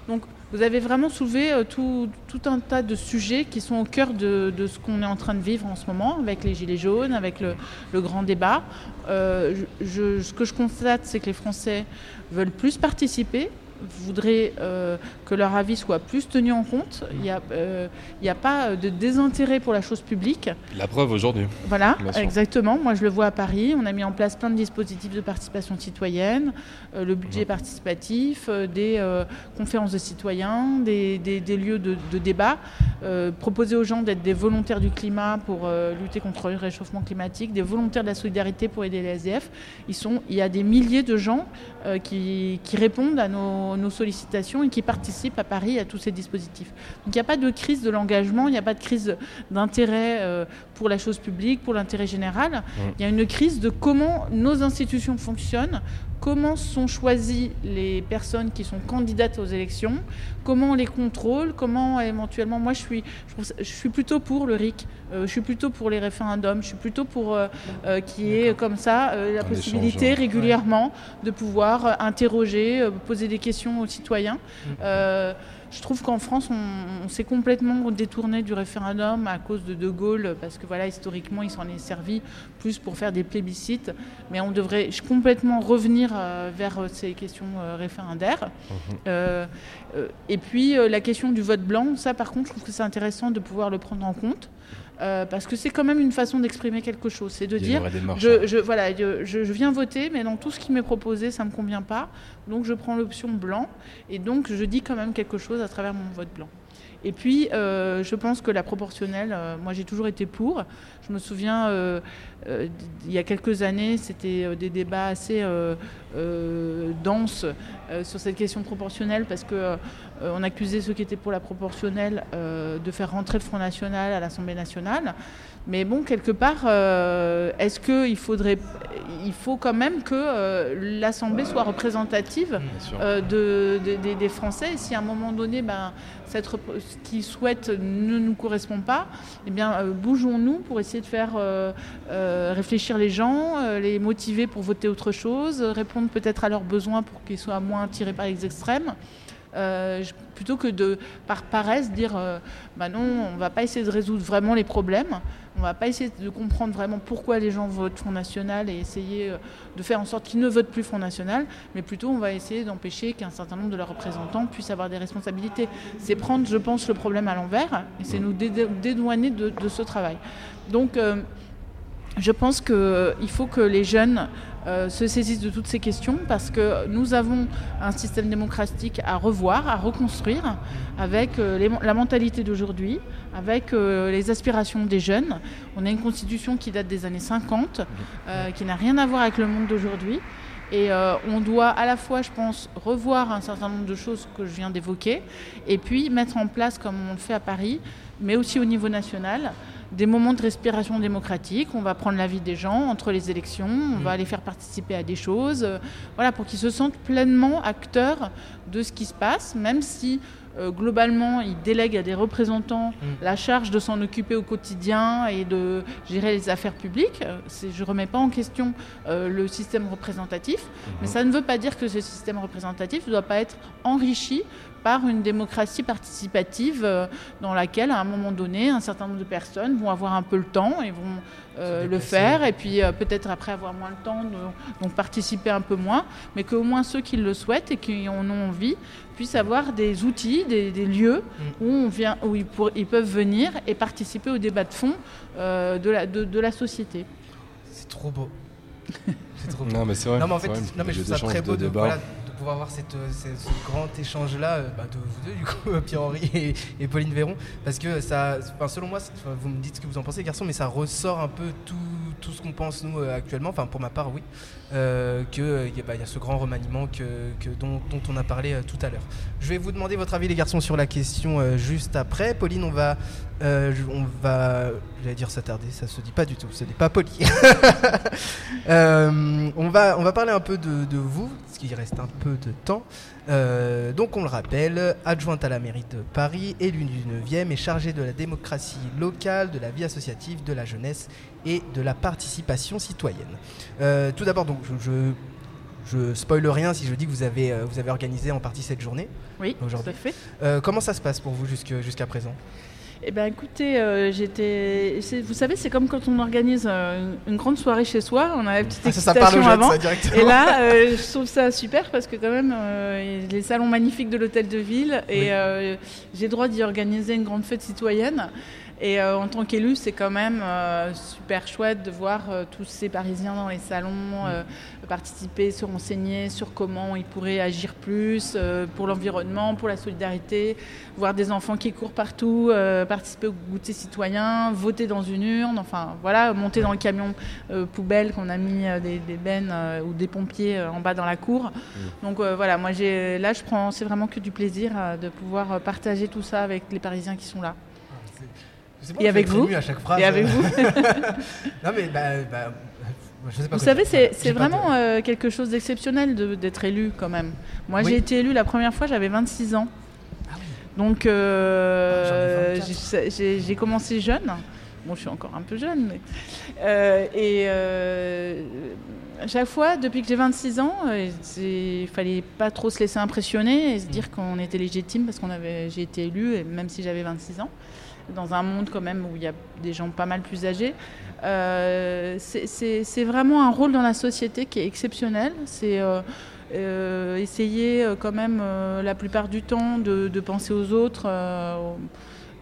Donc, vous avez vraiment soulevé euh, tout, tout un tas de sujets qui sont au cœur de, de ce qu'on est en train de vivre en ce moment, avec les Gilets jaunes, avec le, le grand débat. Euh, ce que je constate, c'est que les Français veulent plus participer, voudraient euh, que leur avis soit plus tenu en compte. Il n'y a, euh, a pas de désintérêt pour la chose publique. La preuve aujourd'hui. Voilà, exactement. Moi, je le vois à Paris. On a mis en place plein de dispositifs de participation citoyenne, euh, le budget participatif, euh, des conférences de citoyens, des, des- des lieux de, de débat, proposer aux gens d'être des volontaires du climat pour lutter contre le réchauffement climatique, des volontaires de la solidarité pour aider les SDF. Ils sont, il y a des milliers de gens euh, qui, qui répondent à nos, nos sollicitations et qui participent à Paris à tous ces dispositifs. Donc il n'y a pas de crise de l'engagement, il n'y a pas de crise d'intérêt euh, pour la chose publique, pour l'intérêt général. Il y a une crise de comment nos institutions fonctionnent, comment sont choisies les personnes qui sont candidates aux élections, comment on les contrôle, comment éventuellement. Moi, je suis, je, trouve ça- je suis plutôt pour le RIC, euh, je suis plutôt pour les référendums, je suis plutôt pour euh, euh, qu'il y ait comme ça la Un possibilité échange, ouais. régulièrement de pouvoir interroger, poser des questions aux citoyens. Euh, je trouve qu'en France, on, on s'est complètement détourné du référendum à cause de De Gaulle, parce que voilà, historiquement, il s'en est servi plus pour faire des plébiscites. Mais on devrait complètement revenir euh, vers euh, ces questions euh, référendaires. Euh, et puis, la question du vote blanc, ça, par contre, je trouve que c'est intéressant de pouvoir le prendre en compte. Euh, parce que c'est quand même une façon d'exprimer quelque chose. C'est de Il dire, je, je- voilà, je, je- je viens voter, mais dans tout ce qui m'est proposé, ça ne me convient pas. Donc je prends l'option blanc. Et donc je dis quand même quelque chose à travers mon vote blanc. Et puis, euh, je pense que la proportionnelle, euh, moi j'ai toujours été pour. Je me souviens, euh, il y a quelques années, c'était des débats assez denses sur cette question proportionnelle parce que euh, on accusait ceux qui étaient pour la proportionnelle de faire rentrer le Front National à l'Assemblée nationale. Mais bon, quelque part, euh, est-ce qu'il faudrait, il faut quand même que euh, l'Assemblée soit représentative euh, de, de- des- des Français. Et si à un moment donné, ben, cette ce qu'ils souhaitent ne nous correspond pas, eh bien, bougeons-nous pour essayer de faire réfléchir les gens, les motiver pour voter autre chose, répondre peut-être à leurs besoins pour qu'ils soient moins tirés par les extrêmes. Euh, plutôt que de, par paresse, dire euh, bah non, on va pas essayer de résoudre vraiment les problèmes, on va pas essayer de comprendre vraiment pourquoi les gens votent Front National et essayer euh, de faire en sorte qu'ils ne votent plus Front National, mais plutôt on va essayer d'empêcher qu'un certain nombre de leurs représentants puissent avoir des responsabilités. C'est prendre, je pense, le problème à l'envers et c'est nous dédou- dédouaner de, de ce travail. Donc, euh, je pense qu'il faut que les jeunes euh, se saisissent de toutes ces questions parce que nous avons un système démocratique à revoir, à reconstruire avec euh, les- la mentalité d'aujourd'hui, avec euh, les aspirations des jeunes. On a une constitution qui date des années 50, euh, qui n'a rien à voir avec le monde d'aujourd'hui. Et on doit à la fois, je pense, revoir un certain nombre de choses que je viens d'évoquer, et puis mettre en place, comme on le fait à Paris, mais aussi au niveau national, des moments de respiration démocratique. On va prendre l'avis des gens entre les élections, on va les faire participer à des choses, euh, voilà, pour qu'ils se sentent pleinement acteurs de ce qui se passe, même si euh, globalement ils délèguent à des représentants la charge de s'en occuper au quotidien et de gérer les affaires publiques. Euh, Je ne remets pas en question euh, le système représentatif, mais ça ne veut pas dire que ce système représentatif ne doit pas être enrichi par une démocratie participative euh, dans laquelle, à un moment donné, un certain nombre de personnes vont avoir un peu le temps et vont euh, le faire, et puis euh, peut-être après avoir moins le temps, de- donc participer un peu moins, mais qu'au moins ceux qui le souhaitent et qui en ont envie puissent avoir des outils, des, des lieux où, on vient, où ils, pour- ils peuvent venir et participer au débat de fond euh, de, la, de, de la société. C'est trop beau. C'est trop beau. Non, mais c'est vrai. Non mais en fait, non, mais je trouve ça très beau de, voilà, de pouvoir avoir euh, ce, grand échange là de vous deux du coup Pierre-Henri et, et Pauline Véron parce que ça selon moi vous me dites ce que vous en pensez garçons mais ça ressort un peu tout, tout ce qu'on pense nous euh, actuellement enfin pour ma part oui euh, que euh, bah, y a ce grand remaniement que, dont, on a parlé euh, tout à l'heure. Je vais vous demander votre avis les garçons sur la question juste après. Pauline on va on va j'allais dire s'attarder ça se dit pas du tout ce n'est pas poli. On, va, on va parler un peu de, vous, parce qu'il reste un peu de temps. Donc on le rappelle, adjointe à la mairie de Paris, élue du 9e et chargée de la démocratie locale, de la vie associative, de la jeunesse et de la participation citoyenne. Euh, tout d'abord, donc je, je, je spoile rien si je dis que vous avez, euh, vous avez organisé en partie cette journée. Oui, tout à fait. Euh, comment ça se passe pour vous jusqu'à présent? Eh ben, écoutez, euh, j'étais. Vous savez, c'est comme quand on organise euh, une grande soirée chez soi. On a la petite Ah, ça, ça parle aux jeunes, ça, directement. Et là, euh, je trouve ça super parce que quand même, les salons magnifiques de l'hôtel de ville et Oui. j'ai le droit d'y organiser une grande fête citoyenne. Et euh, en tant qu'élu, c'est quand même euh, super chouette de voir euh, tous ces Parisiens dans les salons euh, participer, se renseigner sur comment ils pourraient agir plus pour l'environnement, pour la solidarité, voir des enfants qui courent partout, participer au goûter citoyen, voter dans une urne, enfin voilà, monter dans le camion poubelle qu'on a mis des, des bennes ou des pompiers en bas dans la cour. Donc euh, voilà, moi j'ai là je prends c'est vraiment que du plaisir de pouvoir partager tout ça avec les Parisiens qui sont là. Et avec vous ému à chaque phrase. Et avec vous Non mais bah, bah, je sais pas Vous savez, c'est vraiment euh, quelque chose d'exceptionnel de- d'être élu quand même. Moi, Oui. j'ai été élu la première fois, j'avais 26 ans. Ah oui. Donc, euh, Ah, j'en ai 24. j'ai- commencé jeune. Bon, je suis encore un peu jeune. mais- Euh, et à chaque fois, depuis que j'ai 26 ans, il fallait pas trop se laisser impressionner et se Mm. dire qu'on était légitime parce qu'on avait, j'ai été élu, même si j'avais 26 ans, dans un monde quand même où il y a des gens pas mal plus âgés. Euh, c'est- vraiment un rôle dans la société qui est exceptionnel. C'est euh, euh, essayer quand même la plupart du temps de, penser aux autres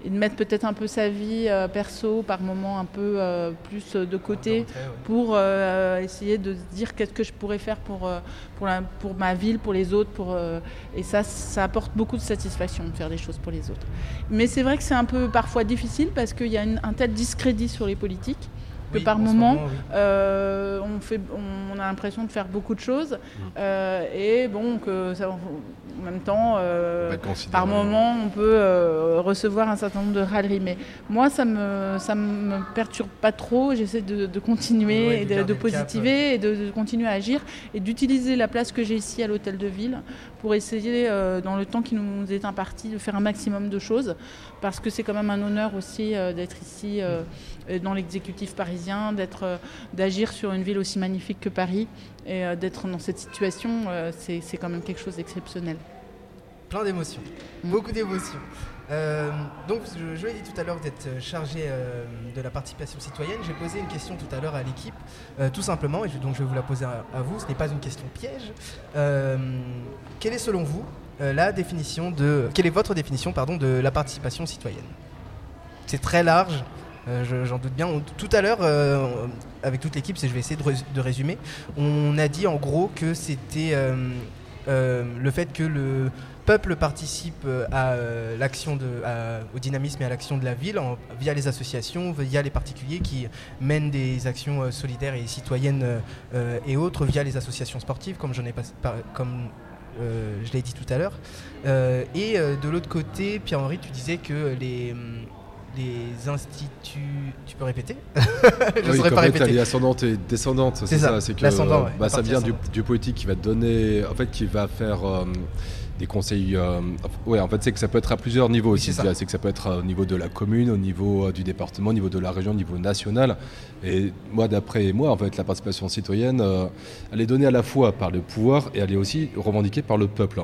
et de mettre peut-être un peu sa vie euh, perso par moment un peu euh, plus de côté pour euh, essayer de se dire qu'est-ce que je pourrais faire pour, euh, pour, la- pour ma ville, pour les autres. Pour, euh, et ça, ça apporte beaucoup de satisfaction de faire des choses pour les autres. Mais c'est vrai que c'est un peu parfois difficile parce qu'il y a une- un tel discrédit sur les politiques que Oui, par moment, oui. euh, on, fait, on, on a l'impression de faire beaucoup de choses. Mm. euh, et bon, que ça, en même temps, euh, par moment, on peut recevoir un certain nombre de râleries. Mais moi, ça me, ça me perturbe pas trop. J'essaie de, de continuer, et de positiver et de, de continuer à agir et d'utiliser la place que j'ai ici à l'hôtel de ville pour essayer, dans le temps qui nous est imparti, de faire un maximum de choses. Parce que c'est quand même un honneur aussi d'être ici dans l'exécutif parisien, d'être, euh, d'agir sur une ville aussi magnifique que Paris et euh, d'être dans cette situation, euh, c'est, c'est quand même quelque chose d'exceptionnel. Plein d'émotions, beaucoup d'émotions. Euh, donc, je, je l'ai dit tout à l'heure d'être chargé euh, de la participation citoyenne. J'ai posé une question tout à l'heure à l'équipe, euh, tout simplement, et je- donc je vais vous la poser à, à vous. Ce n'est pas une question piège. Euh, quelle est selon vous euh, la définition de quelle est votre définition pardon de la participation citoyenne? C'est très large. Euh, je- J'en doute bien. Tout à l'heure, euh, avec toute l'équipe, je vais essayer de, rés- de résumer. On a dit en gros que c'était euh, le fait que le peuple participe à l'action de, au dynamisme et à l'action de la ville via les associations, via les particuliers qui mènent des actions solidaires et citoyennes et autres via les associations sportives, comme j'en ai comme je l'ai dit tout à l'heure. Et de l'autre côté, Pierre-Henri, tu disais que les hum, les instituts, tu peux répéter? Je ne Oui, pas répéter. elle est ascendante et descendante, c'est ça, ça. C'est que l'ascendant, ouais, bah, ça vient du, politique qui va te donner, en fait, qui va faire euh, des conseils. euh, ouais, en fait, c'est que ça peut être à plusieurs niveaux Oui, aussi. c'est que ça peut être au niveau de la commune, au niveau euh, du département, au niveau de la région, au niveau national. Et moi, d'après moi, en fait, la participation citoyenne, euh, elle est donnée à la fois par le pouvoir et elle est aussi revendiquée par le peuple.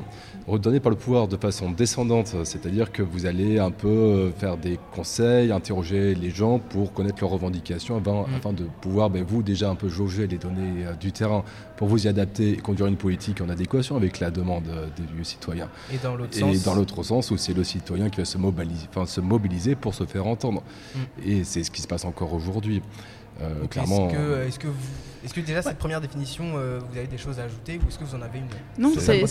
Redonnée par le pouvoir de façon descendante, c'est-à-dire que vous allez un peu euh, faire des conseils, interroger les gens pour connaître leurs revendications avant- Mm. afin de pouvoir, ben, vous, déjà un peu jauger les données euh, du terrain pour vous y adapter et conduire une politique en adéquation avec la demande euh, des citoyens. Et dans l'autre Et sens. dans l'autre sens, où c'est le citoyen qui va se mobiliser, enfin, se mobiliser pour se faire entendre. Mm. Et c'est ce qui se passe encore aujourd'hui. Euh, clairement. Est-ce que, est-ce que, vous- est-ce que déjà cette première définition, euh, vous avez des choses à ajouter ou est-ce que vous en avez une Non, C'est tout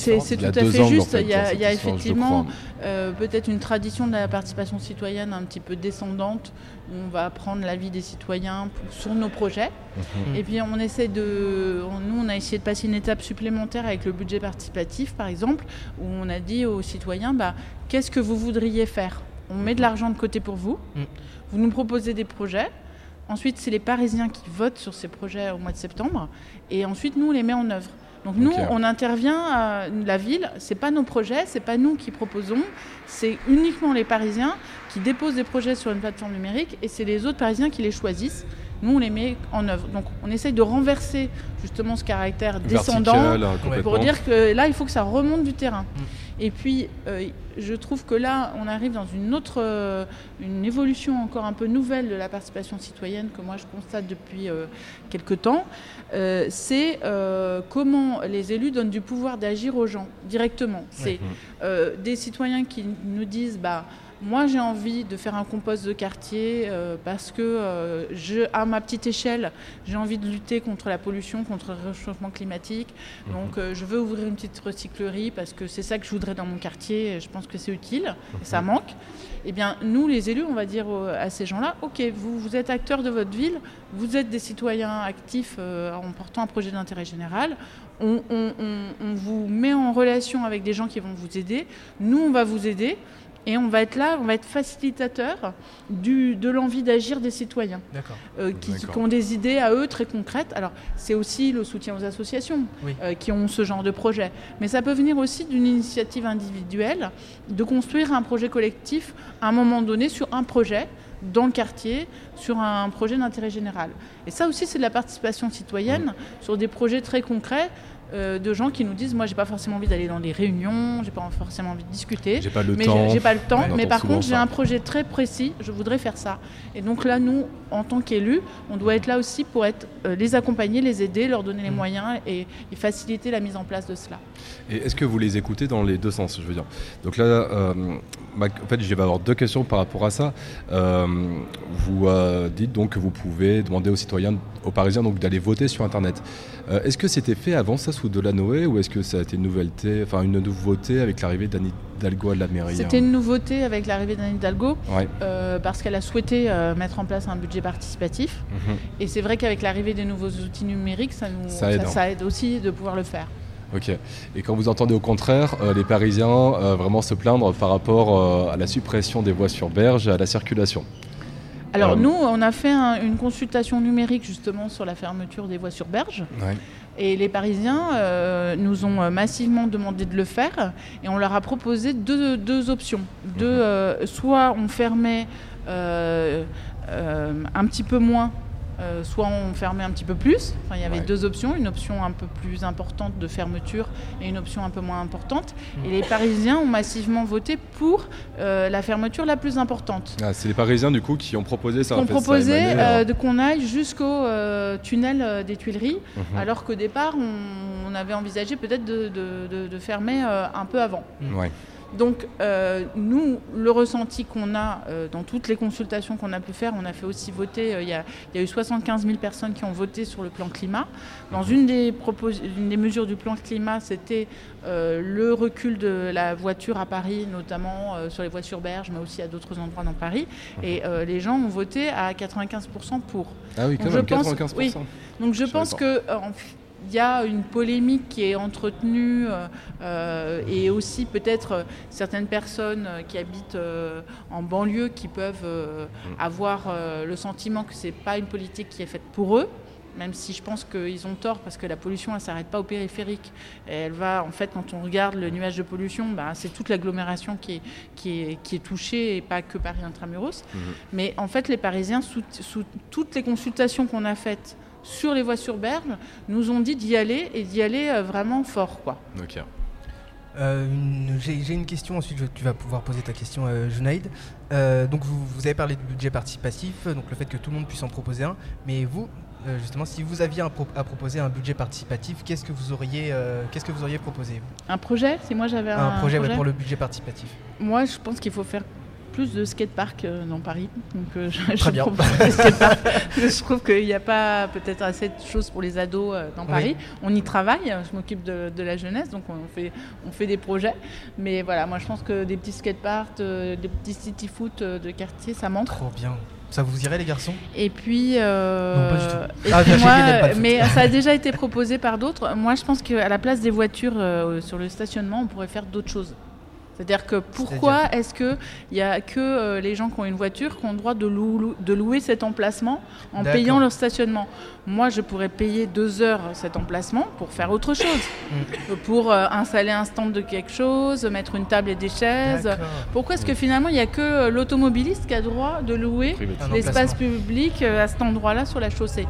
à fait angles, en juste. fait, il y a, il y effectivement euh, peut-être une tradition de la participation citoyenne un petit peu descendante. Où on va prendre l'avis des citoyens pour- sur nos projets. Mhm. Et puis on essaie de, on- nous on a essayé de passer une étape supplémentaire avec le budget participatif par exemple, où on a dit aux citoyens, bah, qu'est-ce que vous voudriez faire? On met de l'argent de côté pour vous, Mm. vous nous proposez des projets. Ensuite, c'est les Parisiens qui votent sur ces projets au mois de septembre, et ensuite nous on les met en œuvre. Donc nous, on intervient à la ville. C'est pas nos projets, c'est pas nous qui proposons. C'est uniquement les Parisiens qui déposent des projets sur une plateforme numérique, et c'est les autres Parisiens qui les choisissent. Nous, on les met en œuvre. Donc, on essaye de renverser justement ce caractère descendant Vertical, complètement. pour dire que là, il faut que ça remonte du terrain. Mm. Et puis, euh, je trouve que là, on arrive dans une autre, euh, une évolution encore un peu nouvelle de la participation citoyenne que moi je constate depuis euh, quelque temps. Euh, c'est comment les élus donnent du pouvoir d'agir aux gens directement. C'est des citoyens qui nous disent, bah, moi j'ai envie de faire un compost de quartier euh, parce que euh, je, à ma petite échelle, j'ai envie de lutter contre la pollution, contre le réchauffement climatique. Donc euh, je veux ouvrir une petite recyclerie parce que c'est ça que je voudrais dans mon quartier. et Je pense que c'est utile, et ça manque. Eh bien, nous, les élus, on va dire à ces gens-là, OK, vous, vous êtes acteurs de votre ville, vous êtes des citoyens actifs en portant un projet d'intérêt général, on, on- on- on vous met en relation avec des gens qui vont vous aider, nous, on va vous aider, et on va être là, on va être facilitateur du, de l'envie d'agir des citoyens euh, qui, ont des idées à eux très concrètes. Alors, c'est aussi le soutien aux associations Oui. euh, qui ont ce genre de projet. Mais ça peut venir aussi d'une initiative individuelle de construire un projet collectif à un moment donné sur un projet dans le quartier, sur un projet d'intérêt général. Et ça aussi, c'est de la participation citoyenne sur des projets très concrets euh, de gens qui nous disent moi j'ai pas forcément envie d'aller dans des réunions, j'ai pas forcément envie de discuter. J'ai pas le Mais temps. j'ai- pas le temps. Mais par contre, j'ai un projet très précis. Je voudrais faire ça. Et donc là, nous, en tant qu'élus, on doit être là aussi pour être euh, les accompagner, les aider, leur donner les Mm. moyens et, et faciliter la mise en place de cela. Et est-ce que vous les écoutez dans les deux sens, je veux dire? Donc là, euh, ma- en fait, je vais avoir deux questions par rapport à ça. Euh, vous euh, dites donc que vous pouvez demander aux citoyens, aux Parisiens, donc d'aller voter sur Internet. Est-ce que c'était fait avant ça sous Delanoë ou est-ce que ça a été une nouveauté, enfin une nouveauté avec l'arrivée d'Anne Hidalgo à la mairie C'était hein une nouveauté avec l'arrivée d'Anne Hidalgo Ouais. euh, parce qu'elle a souhaité euh, mettre en place un budget participatif. Mhm. Et c'est vrai qu'avec l'arrivée des nouveaux outils numériques, ça, nous, Ça aide, hein. ça aide aussi de pouvoir le faire. Ok. Et quand vous entendez au contraire euh, les Parisiens euh, vraiment se plaindre par rapport euh, à la suppression des voies sur berge à la circulation. Alors nous, on a fait un- une consultation numérique justement sur la fermeture des voies sur berge. Ouais. Et les Parisiens euh, nous ont euh, massivement demandé de le faire et on leur a proposé deux, deux options. Deux, euh, soit on fermait euh, un petit peu moins, euh, soit on fermait un petit peu plus. Enfin, il y avait Ouais. deux options, une option un peu plus importante de fermeture et une option un peu moins importante. Et les Parisiens ont massivement voté pour euh, la fermeture la plus importante. Ah, c'est les Parisiens du coup qui ont proposé ça. proposait émané, euh, de qu'on aille jusqu'au tunnel des Tuileries, mhm. alors qu'au départ, on, on avait envisagé peut-être de, de- de- de fermer un peu avant. Ouais. Donc, euh, nous, le ressenti qu'on a euh, dans toutes les consultations qu'on a pu faire, on a fait aussi voter, euh, il y, a, il y a eu 75 000 personnes qui ont voté sur le plan climat. Dans une des, propos- une des mesures du plan climat, c'était le recul de la voiture à Paris, notamment sur les voies sur berge, mais aussi à d'autres endroits dans Paris. Et euh, les gens ont voté à 95% pour. Ah oui, quand Donc, même, je pense- 95%. oui. Donc je pense que en il y a une polémique qui est entretenue euh, euh, et aussi peut-être euh, certaines personnes qui habitent euh, en banlieue qui peuvent euh, avoir le sentiment que c'est pas une politique qui est faite pour eux. Même si je pense qu'ils ont tort parce que la pollution elle s'arrête pas au périphérique. Elle va en fait quand on regarde le nuage de pollution, bah, c'est toute l'agglomération qui est, qui, est, qui est touchée et pas que Paris intramuros. Mhm. Mais en fait les Parisiens sous, sous toutes les consultations qu'on a faites sur les voies sur berge, nous ont dit d'y aller et d'y aller euh, vraiment fort. Quoi. Ok. Euh, J'ai une question, ensuite je- tu vas pouvoir poser ta question, euh, Junaïd. Euh, donc vous, vous avez parlé de budget participatif, donc le fait que tout le monde puisse en proposer un, mais vous, euh, justement, si vous aviez un pro- à proposer un budget participatif, qu'est-ce que vous auriez, euh, qu'est-ce que vous auriez proposé vous? Un projet, si moi j'avais un, Un projet ouais, pour le budget participatif. Moi je pense qu'il faut faire plus de skateparks euh, dans Paris. Donc, euh, je, je Très bien. je trouve qu'il n'y a pas peut-être assez de choses pour les ados euh, dans Oui. Paris. On y travaille, je m'occupe de, de la jeunesse, donc on fait, on fait des projets. Mais voilà, moi je pense que des petits skateparks, des petits city foot de quartier, ça manque. Trop bien. Ça vous irait les garçons? Et puis, euh, Non, pas du tout. et Ah, puis moi, pas mais ça a déjà été proposé par d'autres. Moi, je pense qu'à la place des voitures euh, sur le stationnement, on pourrait faire d'autres choses. C'est-à-dire que pourquoi est-ce qu'il n'y a que euh, les gens qui ont une voiture qui ont le droit de, lou- lou- de louer cet emplacement en payant leur stationnement? Moi, je pourrais payer deux heures cet emplacement pour faire autre chose. Mm. Pour euh, installer un stand de quelque chose, mettre une table et des chaises. Pourquoi est-ce que finalement, il n'y a que euh, l'automobiliste qui a le droit de louer l'espace public à cet endroit-là sur la chaussée?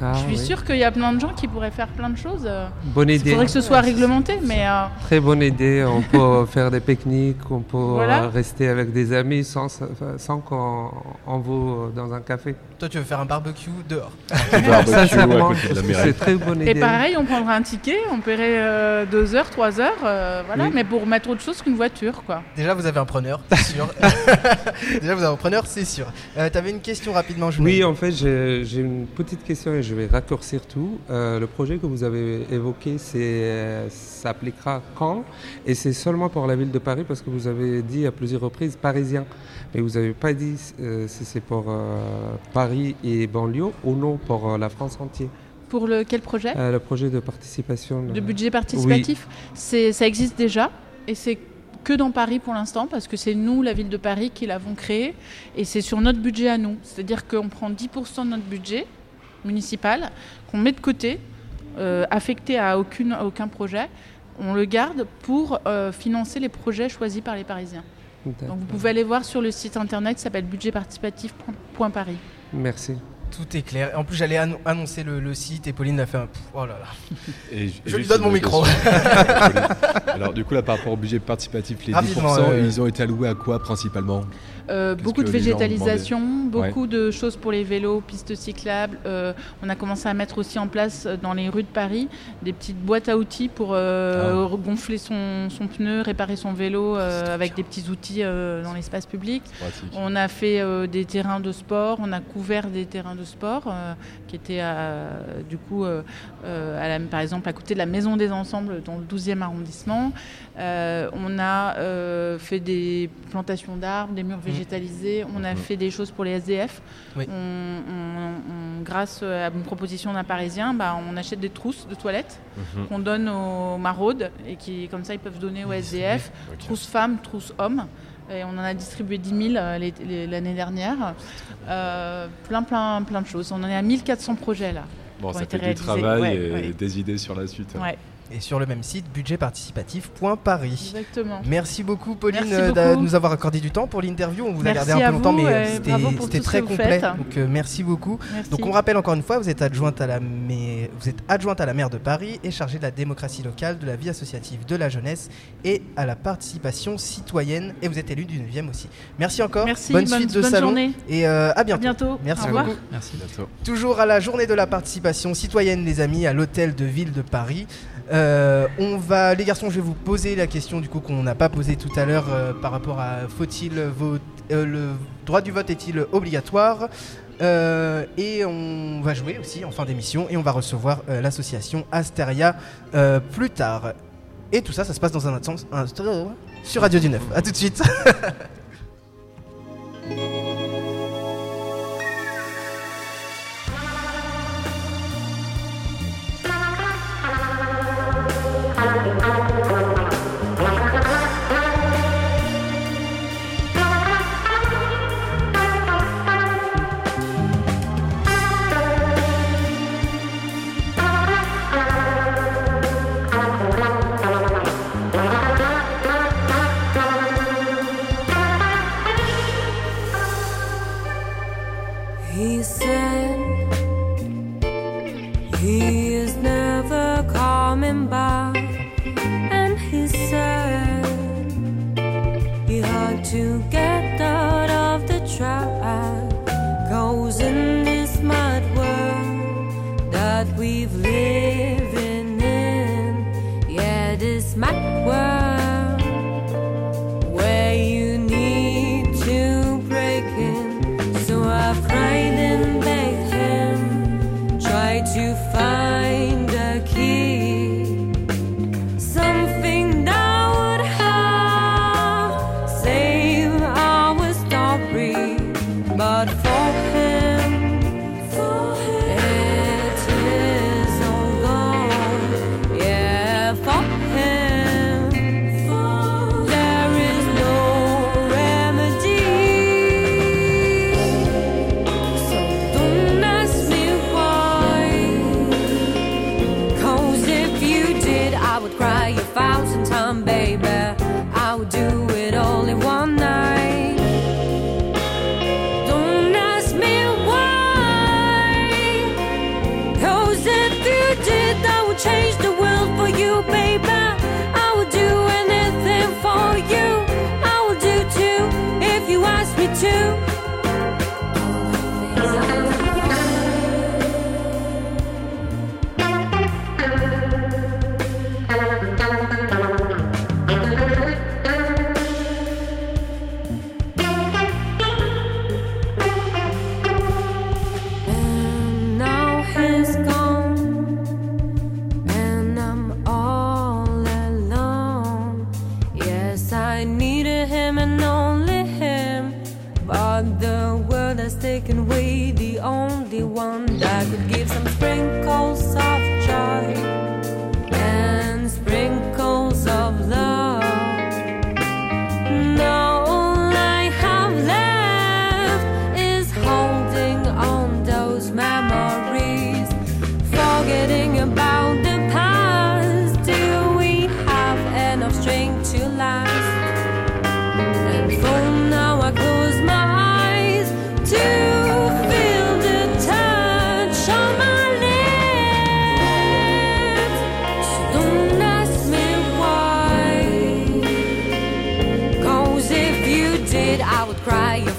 Ah, Je suis oui. sûre qu'il y a plein de gens qui pourraient faire plein de choses. euh, Bonne Il idée. faudrait que ce soit réglementé, mais euh, Très bonne idée. On peut faire des pique-niques, on peut Voilà. rester avec des amis sans, sans qu'on on vous dans un café. Toi, tu veux faire un barbecue dehors. Petit barbecue à Sincèrement, côté de la c'est très bonne et pareil, on prendra un ticket, on paierait euh, deux heures, trois heures, euh, voilà, Oui. mais pour mettre autre chose qu'une voiture, quoi. Déjà, vous avez un preneur, c'est sûr. Déjà, vous avez un preneur, c'est sûr. Euh, T'avais une question rapidement, je Oui, en fait, j'ai une petite question et je vais raccourcir tout. Euh, le projet que vous avez évoqué, c'est euh, s'appliquera quand? Et c'est seulement pour la ville de Paris parce que vous avez dit à plusieurs reprises parisien. Mais vous n'avez pas dit euh, si c'est pour euh, Paris et banlieue ou non pour euh, la France entière. Pour le, quel projet? Euh, le projet de participation. De euh, budget participatif? Ça existe déjà, et c'est que dans Paris pour l'instant, parce que c'est nous, la ville de Paris, qui l'avons créé, et c'est sur notre budget à nous. C'est-à-dire qu'on prend 10% de notre budget municipal, qu'on met de côté, euh, affecté à, aucune, à aucun projet, on le garde pour euh, financer les projets choisis par les Parisiens. Donc vous pouvez aller voir sur le site internet qui s'appelle budgetparticipatif.paris. Merci. Tout est clair. En plus, j'allais annon- annoncer le, le site et Pauline a fait un. Pff, Oh là là. Et Je lui donne mon micro. Alors du coup là par rapport au budget participatif, les 10%, Rapidement, euh, ils ont été alloués à quoi principalement? Euh, beaucoup de végétalisation, beaucoup de choses pour les vélos, pistes cyclables. Euh, on a commencé à mettre aussi en place euh, dans les rues de Paris des petites boîtes à outils pour euh, gonfler son, son pneu, réparer son vélo avec des petits outils dans l'espace public. On a fait des terrains de sport, on a couvert des terrains de sport qui étaient à- du coup, à la- par exemple, à côté de la Maison des Ensembles dans le 12e arrondissement. Euh, on a euh, fait des plantations d'arbres, des murs végétalisés, on a Mhm. fait des choses pour les SDF. Oui. On- on- on- grâce à une proposition d'un Parisien, bah, on achète des trousses de toilettes Mhm. qu'on donne aux maraudes et qui, comme ça, ils peuvent donner aux SDF. Ok. Trousse femmes, trousse hommes. Et on en a distribué 10 000 euh, l'année dernière. Euh, plein, plein, plein de choses. On en est à 1400 projets là. Bon, ça fait du travail Ouais, et ouais. des idées sur la suite. Ouais, Et sur le même site, budgetparticipatif.paris. exactement. Merci beaucoup, Pauline, Merci euh, de nous avoir accordé du temps pour l'interview. On vous a gardé un peu longtemps, mais euh, c'était très complet. Donc, euh, merci beaucoup. Merci. Donc, on rappelle encore une fois, vous êtes adjointe à la, mai- vous êtes adjointe à la maire de Paris et chargée de la démocratie locale, de la vie associative, de la jeunesse et à la participation citoyenne. Et vous êtes élue du 9e aussi. Merci encore. Merci, bonne, bonne, suite de bonne salon. journée. Et euh, à À bientôt. bientôt. Merci Au revoir. beaucoup. Merci. Bientôt. Toujours à la journée de la participation citoyenne, les amis, à l'hôtel de ville de Paris. Euh, on va, les garçons, je vais vous poser la question du coup qu'on n'a pas posée tout à l'heure euh, par rapport à faut-il vote, euh, le droit du vote est-il obligatoire? Euh, Et on va jouer aussi en fin d'émission et on va recevoir euh, l'association Asteria euh, plus tard. Et tout ça, ça se passe dans un instant un- sur Radio du 9. A tout de suite. I would cry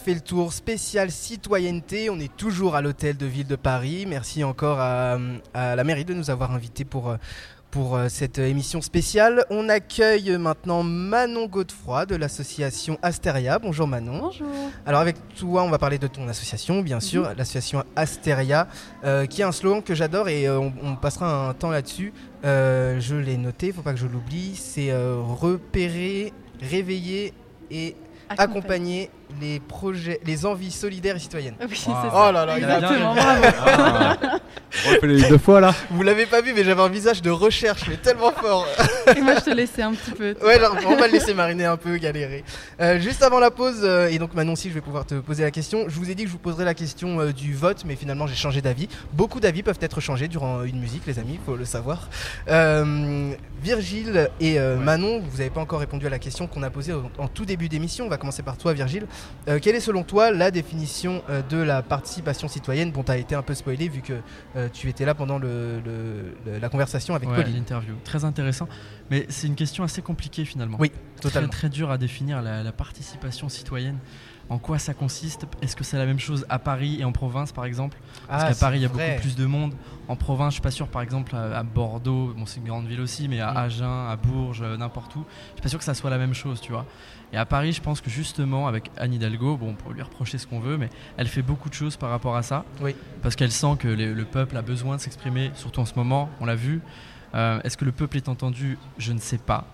fait le tour spécial citoyenneté. On est toujours à l'hôtel de ville de Paris. Merci encore à, à la mairie de nous avoir invités pour, euh, pour euh, cette émission spéciale. On accueille maintenant Manon Godefroy de l'association Asteria. Bonjour Manon. Bonjour. Alors avec toi, on va parler de ton association, bien sûr, l'association Asteria, euh, qui est un slogan que j'adore et euh, on, on passera un temps là-dessus. Euh, je l'ai noté, il faut pas que je l'oublie. C'est repérer, réveiller et accompagner les projets, les envies solidaires et citoyennes. Oui, c'est Wow. ça. Oh là là, il a- Exactement, bravo. Ah. Refais-les deux fois là. Vous l'avez pas vu, mais j'avais un visage de recherche, mais tellement fort. Et moi, je te laissais un petit peu. Ouais, alors, on va le laisser mariner un peu, galérer. Euh, juste avant la pause, euh, et donc Manon, si je vais pouvoir te poser la question, je vous ai dit que je vous poserai la question euh, du vote, mais finalement j'ai changé d'avis. Beaucoup d'avis peuvent être changés durant une musique, les amis, faut le savoir. Euh, Virgile et euh, Manon, vous n'avez pas encore répondu à la question qu'on a posée en, en tout début d'émission. On va commencer par toi, Virgile. Euh, quelle est selon toi la définition euh, de la participation citoyenne? Bon, tu as été un peu spoilé vu que euh, tu étais là pendant le- le- le- la conversation avec Ouais, l'interview. Très intéressant. Mais c'est une question assez compliquée finalement. Oui, Très, totalement. très dur à définir la, la participation citoyenne. En quoi ça consiste? Est-ce que c'est la même chose à Paris et en province par exemple? Parce Ah, qu'à Paris il y a vrai. beaucoup plus de monde. En province, je suis pas sûr par exemple à, à Bordeaux, bon c'est une grande ville aussi, mais à Mm. Agen, à Bourges, euh, n'importe où, je suis pas sûr que ça soit la même chose, tu vois. Et à Paris, je pense que justement avec Anne Hidalgo, bon on peut lui reprocher ce qu'on veut, mais elle fait beaucoup de choses par rapport à ça. Oui. Parce qu'elle sent que les- le peuple a besoin de s'exprimer, surtout en ce moment, on l'a vu. Euh, Est-ce que le peuple est entendu? Je ne sais pas.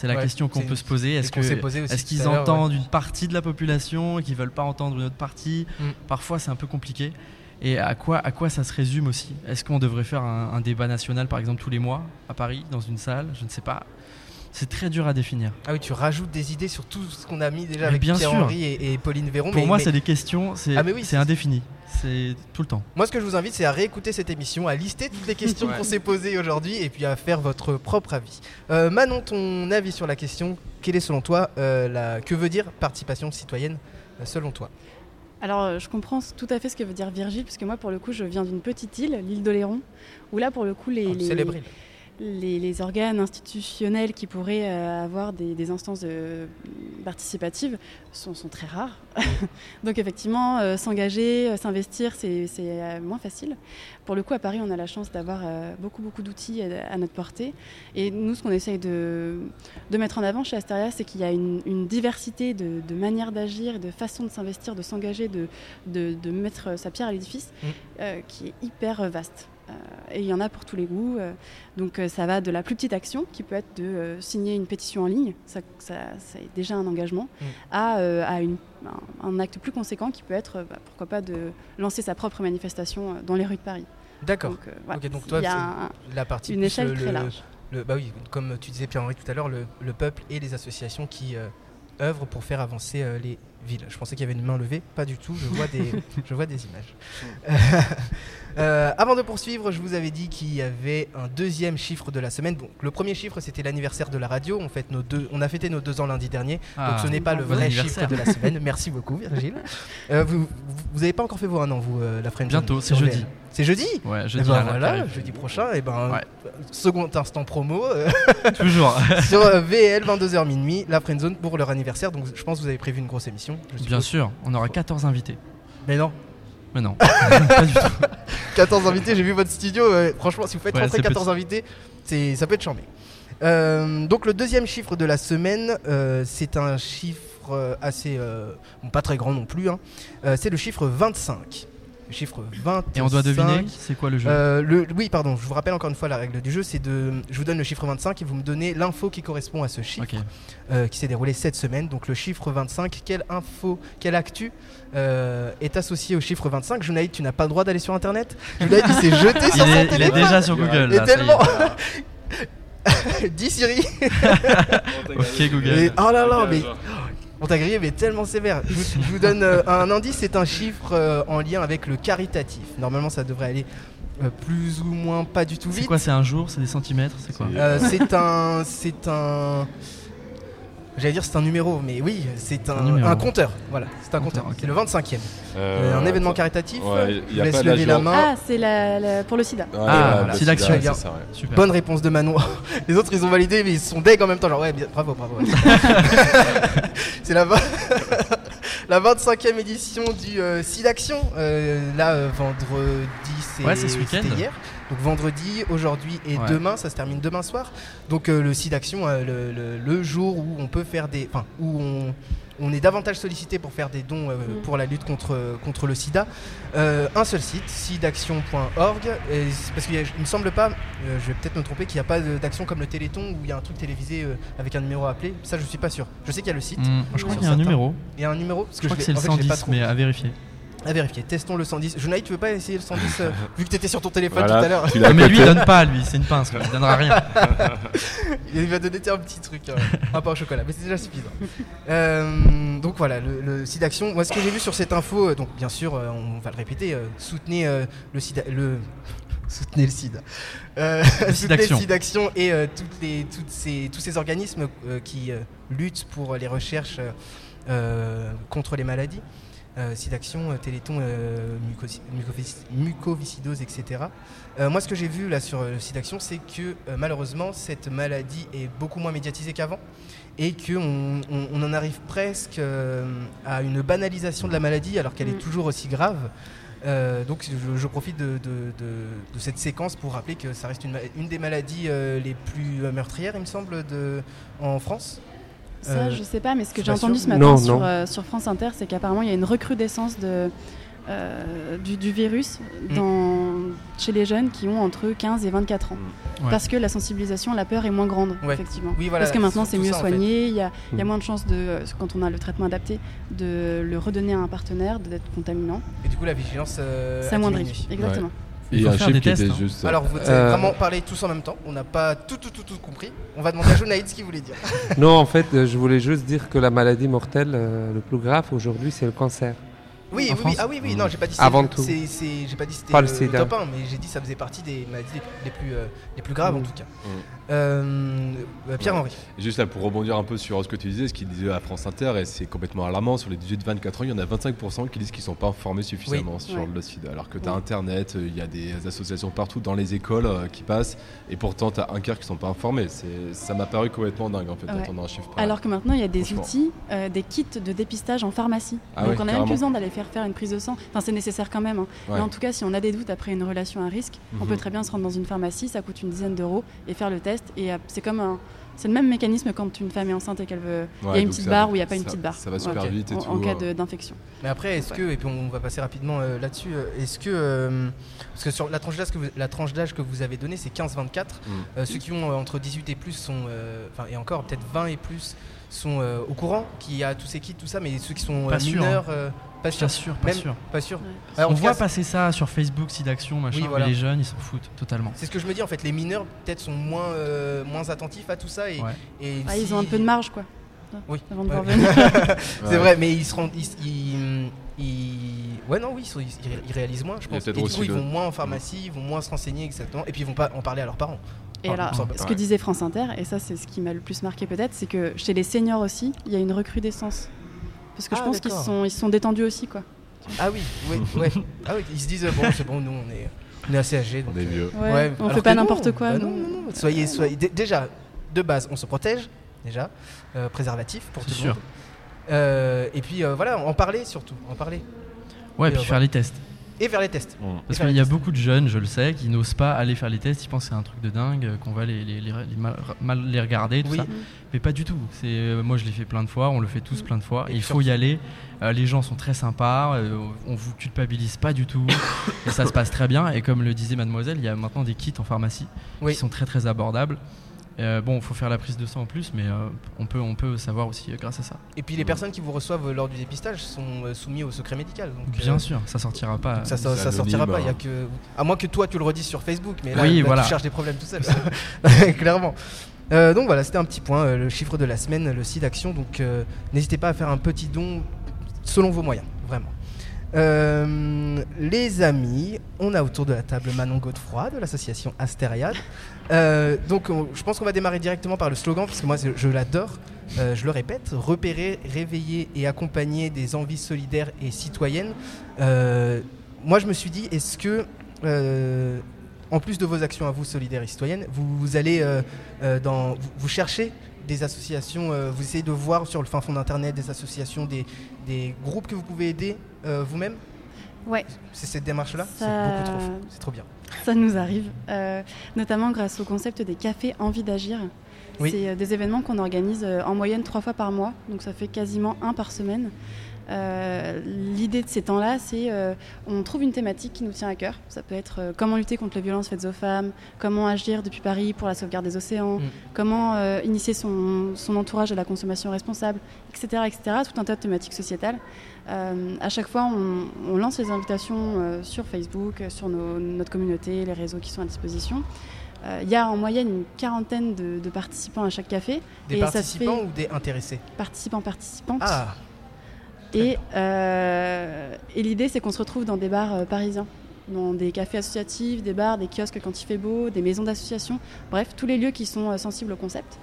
C'est la Ouais, question qu'on peut se poser. Est-ce qu'ils entendent une partie de la population et qu'ils veulent pas entendre une autre partie? Mm. Parfois, c'est un peu compliqué. Et à quoi, à quoi ça se résume aussi? Est-ce qu'on devrait faire un, un débat national, par exemple, tous les mois à Paris, dans une salle? Je ne sais pas. C'est très dur à définir. Ah oui, tu rajoutes des idées sur tout ce qu'on a mis déjà Mais avec bien Pierre sûr. Henry et, et Pauline Véron. Pour mais- moi, mais c'est des questions, c'est Ah, mais oui, indéfini. C'est tout le temps. moi, ce que je vous invite, c'est à réécouter cette émission, à lister toutes les questions Ouais. qu'on s'est posées aujourd'hui et puis à faire votre propre avis. Euh, Manon, ton avis sur la question, quelle est selon toi euh, la... que veut dire participation citoyenne euh, selon toi? Alors, je comprends tout à fait ce que veut dire Virgile, parce que moi, pour le coup, je viens d'une petite île, l'île d'Oléron, où là, pour le coup, les, Oh, les-. Les, les organes institutionnels qui pourraient euh, avoir des, des instances participatives sont, sont très rares. Donc effectivement, euh, s'engager, euh, s'investir, c'est moins facile. Pour le coup, à Paris, on a la chance d'avoir beaucoup, beaucoup d'outils à, à notre portée. Et nous, ce qu'on essaye de, de mettre en avant chez Asteria, c'est qu'il y a une, une diversité de, de manières d'agir, de façons de s'investir, de s'engager, de, mettre sa pierre à l'édifice, Mm. qui est hyper vaste. Euh, et il y en a pour tous les goûts. euh, donc euh, ça va de la plus petite action, qui peut être de signer une pétition en ligne, ça, ça- c'est déjà un engagement, Mm. à, à une- un, un acte plus conséquent qui peut être, bah, pourquoi pas, de lancer sa propre manifestation dans les rues de Paris. D'accord. Donc, voilà, donc il toi, y a un- la partie une échelle le- très le- large. le- bah oui, comme tu disais Pierre-Henri tout à l'heure, le, le peuple et les associations qui œuvrent pour faire avancer les villes. Je pensais qu'il y avait une main levée, pas du tout. Je vois des, je vois des images. Euh, avant de poursuivre, je vous avais dit qu'il y avait un deuxième chiffre de la semaine. Donc, le premier chiffre, c'était l'anniversaire de la radio. On, fête nos deux, on a fêté nos deux ans lundi dernier. Ah, donc ce n'est pas le vrai chiffre de la semaine. Merci beaucoup, Virgile. Euh, vous n'avez pas encore fait vos un an, vous, euh, la Friendzone Bientôt, c'est jeudi. C'est jeudi Ouais, Eh jeudi. ben voilà, qui arrive. jeudi prochain, et ben Ouais. second instant promo euh, Toujours. sur euh, VL 22h minuit, la Friendzone pour leur anniversaire. Donc je pense que vous avez prévu une grosse émission. je Bien sûr, on aura 14 invités. Mais non, Mais non, pas du tout. 14 invités, j'ai vu votre studio. euh, franchement, si vous faites Ouais, rentrer c'est 14 invités, c'est ça peut être chambé. Euh, donc le deuxième chiffre de la semaine, euh, c'est un chiffre assez, bon, pas très grand non plus. hein. C'est le chiffre 25. Le chiffre 25. Et on doit deviner c'est quoi le jeu Euh, le, oui, pardon, je vous rappelle encore une fois la règle du jeu, c'est de, je vous donne le chiffre 25 et vous me donnez l'info qui correspond à ce chiffre Ok. euh, qui s'est déroulé cette semaine. Donc le chiffre 25, quelle info, quelle actu euh, est associée au chiffre 25 Junaïd, tu n'as pas le droit d'aller sur internet? Junaïd, il s'est jeté sur Il son est, il est déjà sur Google. Et Là, tellement Dis Siri Ok, Google. Et- Oh là là, mais on t'a grillé, mais tellement sévère. Je vous, je vous donne euh, un indice, c'est un chiffre euh, en lien avec le caritatif. Normalement, ça devrait aller euh, plus ou moins pas du tout C'est vite. quoi C'est un jour C'est des centimètres C'est quoi? C'est un, c'est un, j'allais dire c'est un numéro, mais oui, c'est un, Un numéro. un compteur. Voilà, c'est un Compteur. C'est le 25e. Euh, un événement attends. caritatif. Ouais, il y a laisse pas lever la main. Ah, c'est la, la- pour le sida. Ouais, Ah, voilà, ça, ouais. Super. Bonne réponse de Manon. Les autres ils ont validé, mais ils sont deg en même temps. Genre ouais, bien- bravo, bravo. c'est la, la 25e édition du euh, SIDAction. Euh, là, euh, vendredi, c'est Ouais, c'est ce week-end. c'était hier. Donc vendredi, aujourd'hui et Ouais. demain, ça se termine demain soir. Donc euh, le SIDAction, euh, le, le- le jour où on peut faire des, enfin où on, on est davantage sollicité pour faire des dons euh, Mm. pour la lutte contre contre le SIDA. Euh, un seul site, sidaction.org. Et c'est Parce qu'il me semble pas, euh, je vais peut-être me tromper, qu'il n'y a pas d'action comme le Téléthon où il y a un truc télévisé euh, avec un numéro à appeler. Ça, je suis pas sûr. Je sais qu'il y a le site. Hmm, je crois qu'il y a un certains. numéro. Il y a un numéro parce Je crois que c'est le en fait, je l'ai pas 110, trop- mais à vérifier. À vérifier. Testons le 110. Junaï, tu veux pas essayer le 110 euh, vu que tu étais sur ton téléphone Voilà, tout à l'heure Ah, mais lui, il donne pas, lui, c'est une pince, quoi. il donnera rien. Il va donner un petit truc, euh, un pain au chocolat, mais c'est déjà suffisant. Euh, donc voilà, le, le site d'action. Moi, ce que j'ai vu sur cette info, donc bien sûr, euh, on va le répéter, euh, soutenez euh, le sida, le soutenez le sida, Euh, soutenez le SIDAction et euh, toutes les, toutes ces, tous ces organismes euh, qui euh, luttent pour les recherches contre les maladies. Euh, SIDAction, euh, Téléthon, euh, mucoviscidose, etc. Moi, ce que j'ai vu là sur euh, le site d'action, c'est que malheureusement, cette maladie est beaucoup moins médiatisée qu'avant et qu'on on, on en arrive presque à une banalisation de la maladie alors qu'elle Mm. est toujours aussi grave. Euh, donc, je, je profite de, de- de- de cette séquence pour rappeler que ça reste une, des maladies euh, les plus meurtrières, il me semble, en France. Ça, Euh, je sais pas, mais ce que j'ai entendu sûr. ce matin Non, sur, non. euh, sur France Inter, c'est qu'apparemment il y a une recrudescence de, euh, du, du virus Mm. chez les jeunes qui ont entre 15 et 24 ans. Ouais. Parce que la sensibilisation, la peur est moins grande, Ouais. effectivement. Oui, voilà, Parce que maintenant c'est mieux ça, en fait. soigné, il y a, il y a Mm. moins de chances de, euh, quand on a le traitement adapté, de le redonner à un partenaire, d'être contaminant. Et du coup, la vigilance euh, ça a amoindrit. diminué. Il Et faut un des qui tests, était hein. juste. Alors, vous allez Euh, vraiment parler tous en même temps. On n'a pas tout, tout, tout, tout compris. On va demander à Jonaïd ce qu'il voulait dire. Non, en fait, euh, je voulais juste dire que la maladie mortelle, euh, le plus grave aujourd'hui, c'est le cancer. Oui, en oui, oui, ah oui, oui, non, j'ai pas dit Avant c'est- tout. c'est- c'est- j'ai pas dit c'était Pas le le sida. top 1, mais j'ai dit ça faisait partie des maladies les, les plus, euh, les plus graves en Mm. tout cas. Mm. Euh, euh, Pierre-Henri. Juste là pour rebondir un peu sur ce que tu disais, ce qu'il disait à France Inter, et c'est complètement alarmant, sur les 18-24 ans, il y en a 25% qui disent qu'ils ne sont pas informés suffisamment sur Ouais. le sida. Alors que tu as Ouais. Internet, euh, il y a des associations partout dans les écoles euh, qui passent, et pourtant tu as un quart qui ne sont pas informés. C'est- Ça m'a paru complètement dingue en fait, Ouais. d'entendre un chiffre pareil. Alors que maintenant, il y a des Franchement. outils, euh, des kits de dépistage en pharmacie. Ah Donc ouais, on a même carrément. plus besoin d'aller faire faire une prise de sang. Enfin, c'est nécessaire quand même. hein. Ouais. Mais en tout cas, si on a des doutes après une relation à risque, on Mhm. peut très bien se rendre dans une pharmacie, ça coûte une dizaine d'euros, et faire le test. Et euh, c'est comme un. C'est le même mécanisme quand une femme est enceinte et qu'elle veut. il y a une petite ça- barre ou il n'y a pas une ça- petite barre. ça va super vite et en, tout, en cas euh. d'infection. Mais après, est-ce Ouais. que, et puis on va passer rapidement euh, là-dessus, est-ce que, euh, parce que sur la tranche d'âge que vous, la tranche d'âge que vous avez donnée, c'est 15-24. Mm. Euh, ceux qui ont euh, entre 18 et plus sont, euh, enfin et encore peut-être 20 et plus sont euh, au courant qu'il y a tous ces kits, tout ça, mais ceux qui sont euh, Pas sûr, mineurs, euh, pas Pas sûr, sûr, pas Même- sûr. pas sûr. Ouais. Ouais, en on voit cas, passer ça sur Facebook, Sidaction, machin, Oui, voilà. mais les jeunes, ils s'en foutent totalement. C'est ce que je me dis en fait, les mineurs peut-être sont moins, euh, moins attentifs à tout ça et, Ouais. et Ah, si- Ils ont un peu de marge, quoi. Oui. Avant de c'est vrai, mais ils seront, ils, ils- ils- ouais non oui, ils, sont- ils- ils réalisent moins, je pense. Et du coup, ils vont moins en pharmacie, ils vont moins se renseigner exactement, et puis ils vont pas en parler à leurs parents. Et Ah, alors, ce que disait France Inter, et ça c'est ce qui m'a le plus marqué peut-être, c'est que chez les seniors aussi, il y a une recrudescence. Parce que je Ah, pense qu'ils sont, ils se sont détendus aussi, quoi. Ah oui, oui, ouais. Ah oui, ils se disent bon, c'est bon, nous on est, on est assez âgés. donc, On est euh, vieux. Ouais, Ouais, on fait pas n'importe quoi. bah non, non, non. Soyez, soyez- dé- déjà, de base, on se protège, déjà, euh, préservatif pour C'est tout le sûr. monde. Euh, et puis euh, voilà, en parler surtout, en parler. Ouais, Et, puis euh, faire les tests. Et vers les tests. Parce qu'il y a tests. beaucoup de jeunes, je le sais, qui n'osent pas aller faire les tests. Ils pensent que c'est un truc de dingue, qu'on va les, les- les- les mal, mal les regarder, tout Oui. ça. Mais pas du tout. C'est euh, moi, je l'ai fait plein de fois. On le fait tous plein de fois. Et il faut y aller. Euh, les gens sont très sympas. euh, on vous culpabilise pas du tout. et ça se passe très bien. Et comme le disait Mademoiselle, il y a maintenant des kits en pharmacie Oui. qui sont très très abordables. Euh, bon, il faut faire la prise de sang en plus, mais euh, on peut on peut savoir aussi euh, grâce à ça. Et puis les personnes qui vous reçoivent lors du dépistage sont euh, soumises au secret médical. Donc, Bien euh, sûr, ça sortira pas. ça, ça, c'est ça sortira pas. Il y a hein. que, à moins que toi tu le redises sur Facebook, mais là, Oui, là, voilà. tu cherches des problèmes tout seul. Clairement. Euh, donc voilà, c'était un petit point, euh, le chiffre de la semaine, le site d'action. Donc euh, n'hésitez pas à faire un petit don selon vos moyens. Euh, les amis, on a autour de la table Manon Godefroy de l'association Astériade. Euh, donc on- je pense qu'on va démarrer directement par le slogan parce que moi je l'adore. Euh, je le répète, repérer, réveiller et accompagner des envies solidaires et citoyennes. Moi je me suis dit, est-ce que en plus de vos actions à vous solidaires et citoyennes, vous, allez dans, vous, vous cherchez des associations, euh, vous essayez de voir sur le fin fond d'internet des associations, des, des groupes que vous pouvez aider euh, vous-même? Ouais. C'est cette démarche-là? C'est Ça- beaucoup trop fou, c'est trop bien. Ça nous arrive, euh, notamment grâce au concept des cafés envie d'agir. Oui. C'est des événements qu'on organise en moyenne trois fois par mois, donc ça fait quasiment un par semaine. Euh, L'idée de ces temps-là, c'est euh, on trouve une thématique qui nous tient à cœur. Ça peut être euh, comment lutter contre les violences faites aux femmes, comment agir depuis Paris pour la sauvegarde des océans, Mm. comment euh, initier son, son entourage à la consommation responsable, etc., etc. Tout un tas de thématiques sociétales. À chaque fois, on, on lance les invitations sur Facebook, sur nos- notre communauté, les réseaux qui sont à disposition. Il y a en moyenne une quarantaine de, de participants à chaque café. Des Et ça se participants fait- ou des intéressés? Participants, participantes. Ah, Et, euh, et l'idée, c'est qu'on se retrouve dans des bars euh, parisiens, dans des cafés associatifs, des bars, des kiosques quand il fait beau, des maisons d'association, bref, tous les lieux qui sont euh, sensibles au concept.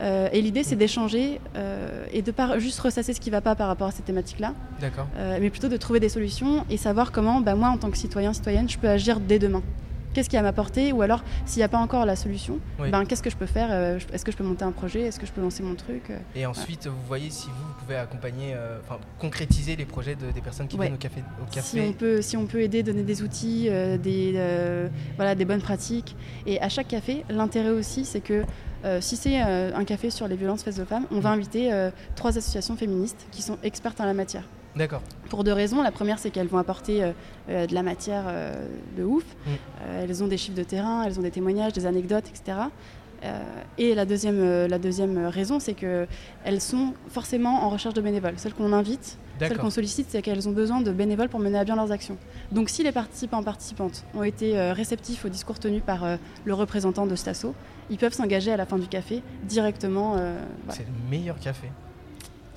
Euh, et l'idée, c'est d'échanger euh, et de pas juste ressasser ce qui ne va pas par rapport à ces thématiques-là, d'accord. euh, mais plutôt de trouver des solutions et savoir comment, bah, moi, en tant que citoyen, citoyenne, je peux agir dès demain. Qu'est-ce qui à m'apporter Ou alors, s'il n'y a pas encore la solution, Oui. ben, qu'est-ce que je peux faire Euh, Est-ce que je peux monter un projet Est-ce que je peux lancer mon truc Euh, Et ensuite, vous voyez si vous, pouvez accompagner, euh, enfin concrétiser les projets de- des personnes qui Ouais. viennent au café. Au Si café. on peut, si on peut aider, donner des outils, euh, des, euh, voilà, des bonnes pratiques. Et à chaque café, l'intérêt aussi, c'est que euh, si c'est euh, un café sur les violences faites aux femmes, on va inviter euh, trois associations féministes qui sont expertes en la matière. D'accord. Pour deux raisons. La première, c'est qu'elles vont apporter euh, euh, de la matière euh, de ouf. Mm. Elles ont des chiffres de terrain, elles ont des témoignages, des anecdotes, etc. Et la deuxième, la deuxième raison, c'est qu'elles sont forcément en recherche de bénévoles. Celles qu'on invite, celles qu'on sollicite, c'est qu'elles ont besoin de bénévoles pour mener à bien leurs actions. Donc si les participants participantes ont été euh, réceptifs au discours tenu par euh, le représentant de Stasso, ils peuvent s'engager à la fin du café directement. euh, voilà. C'est le meilleur café.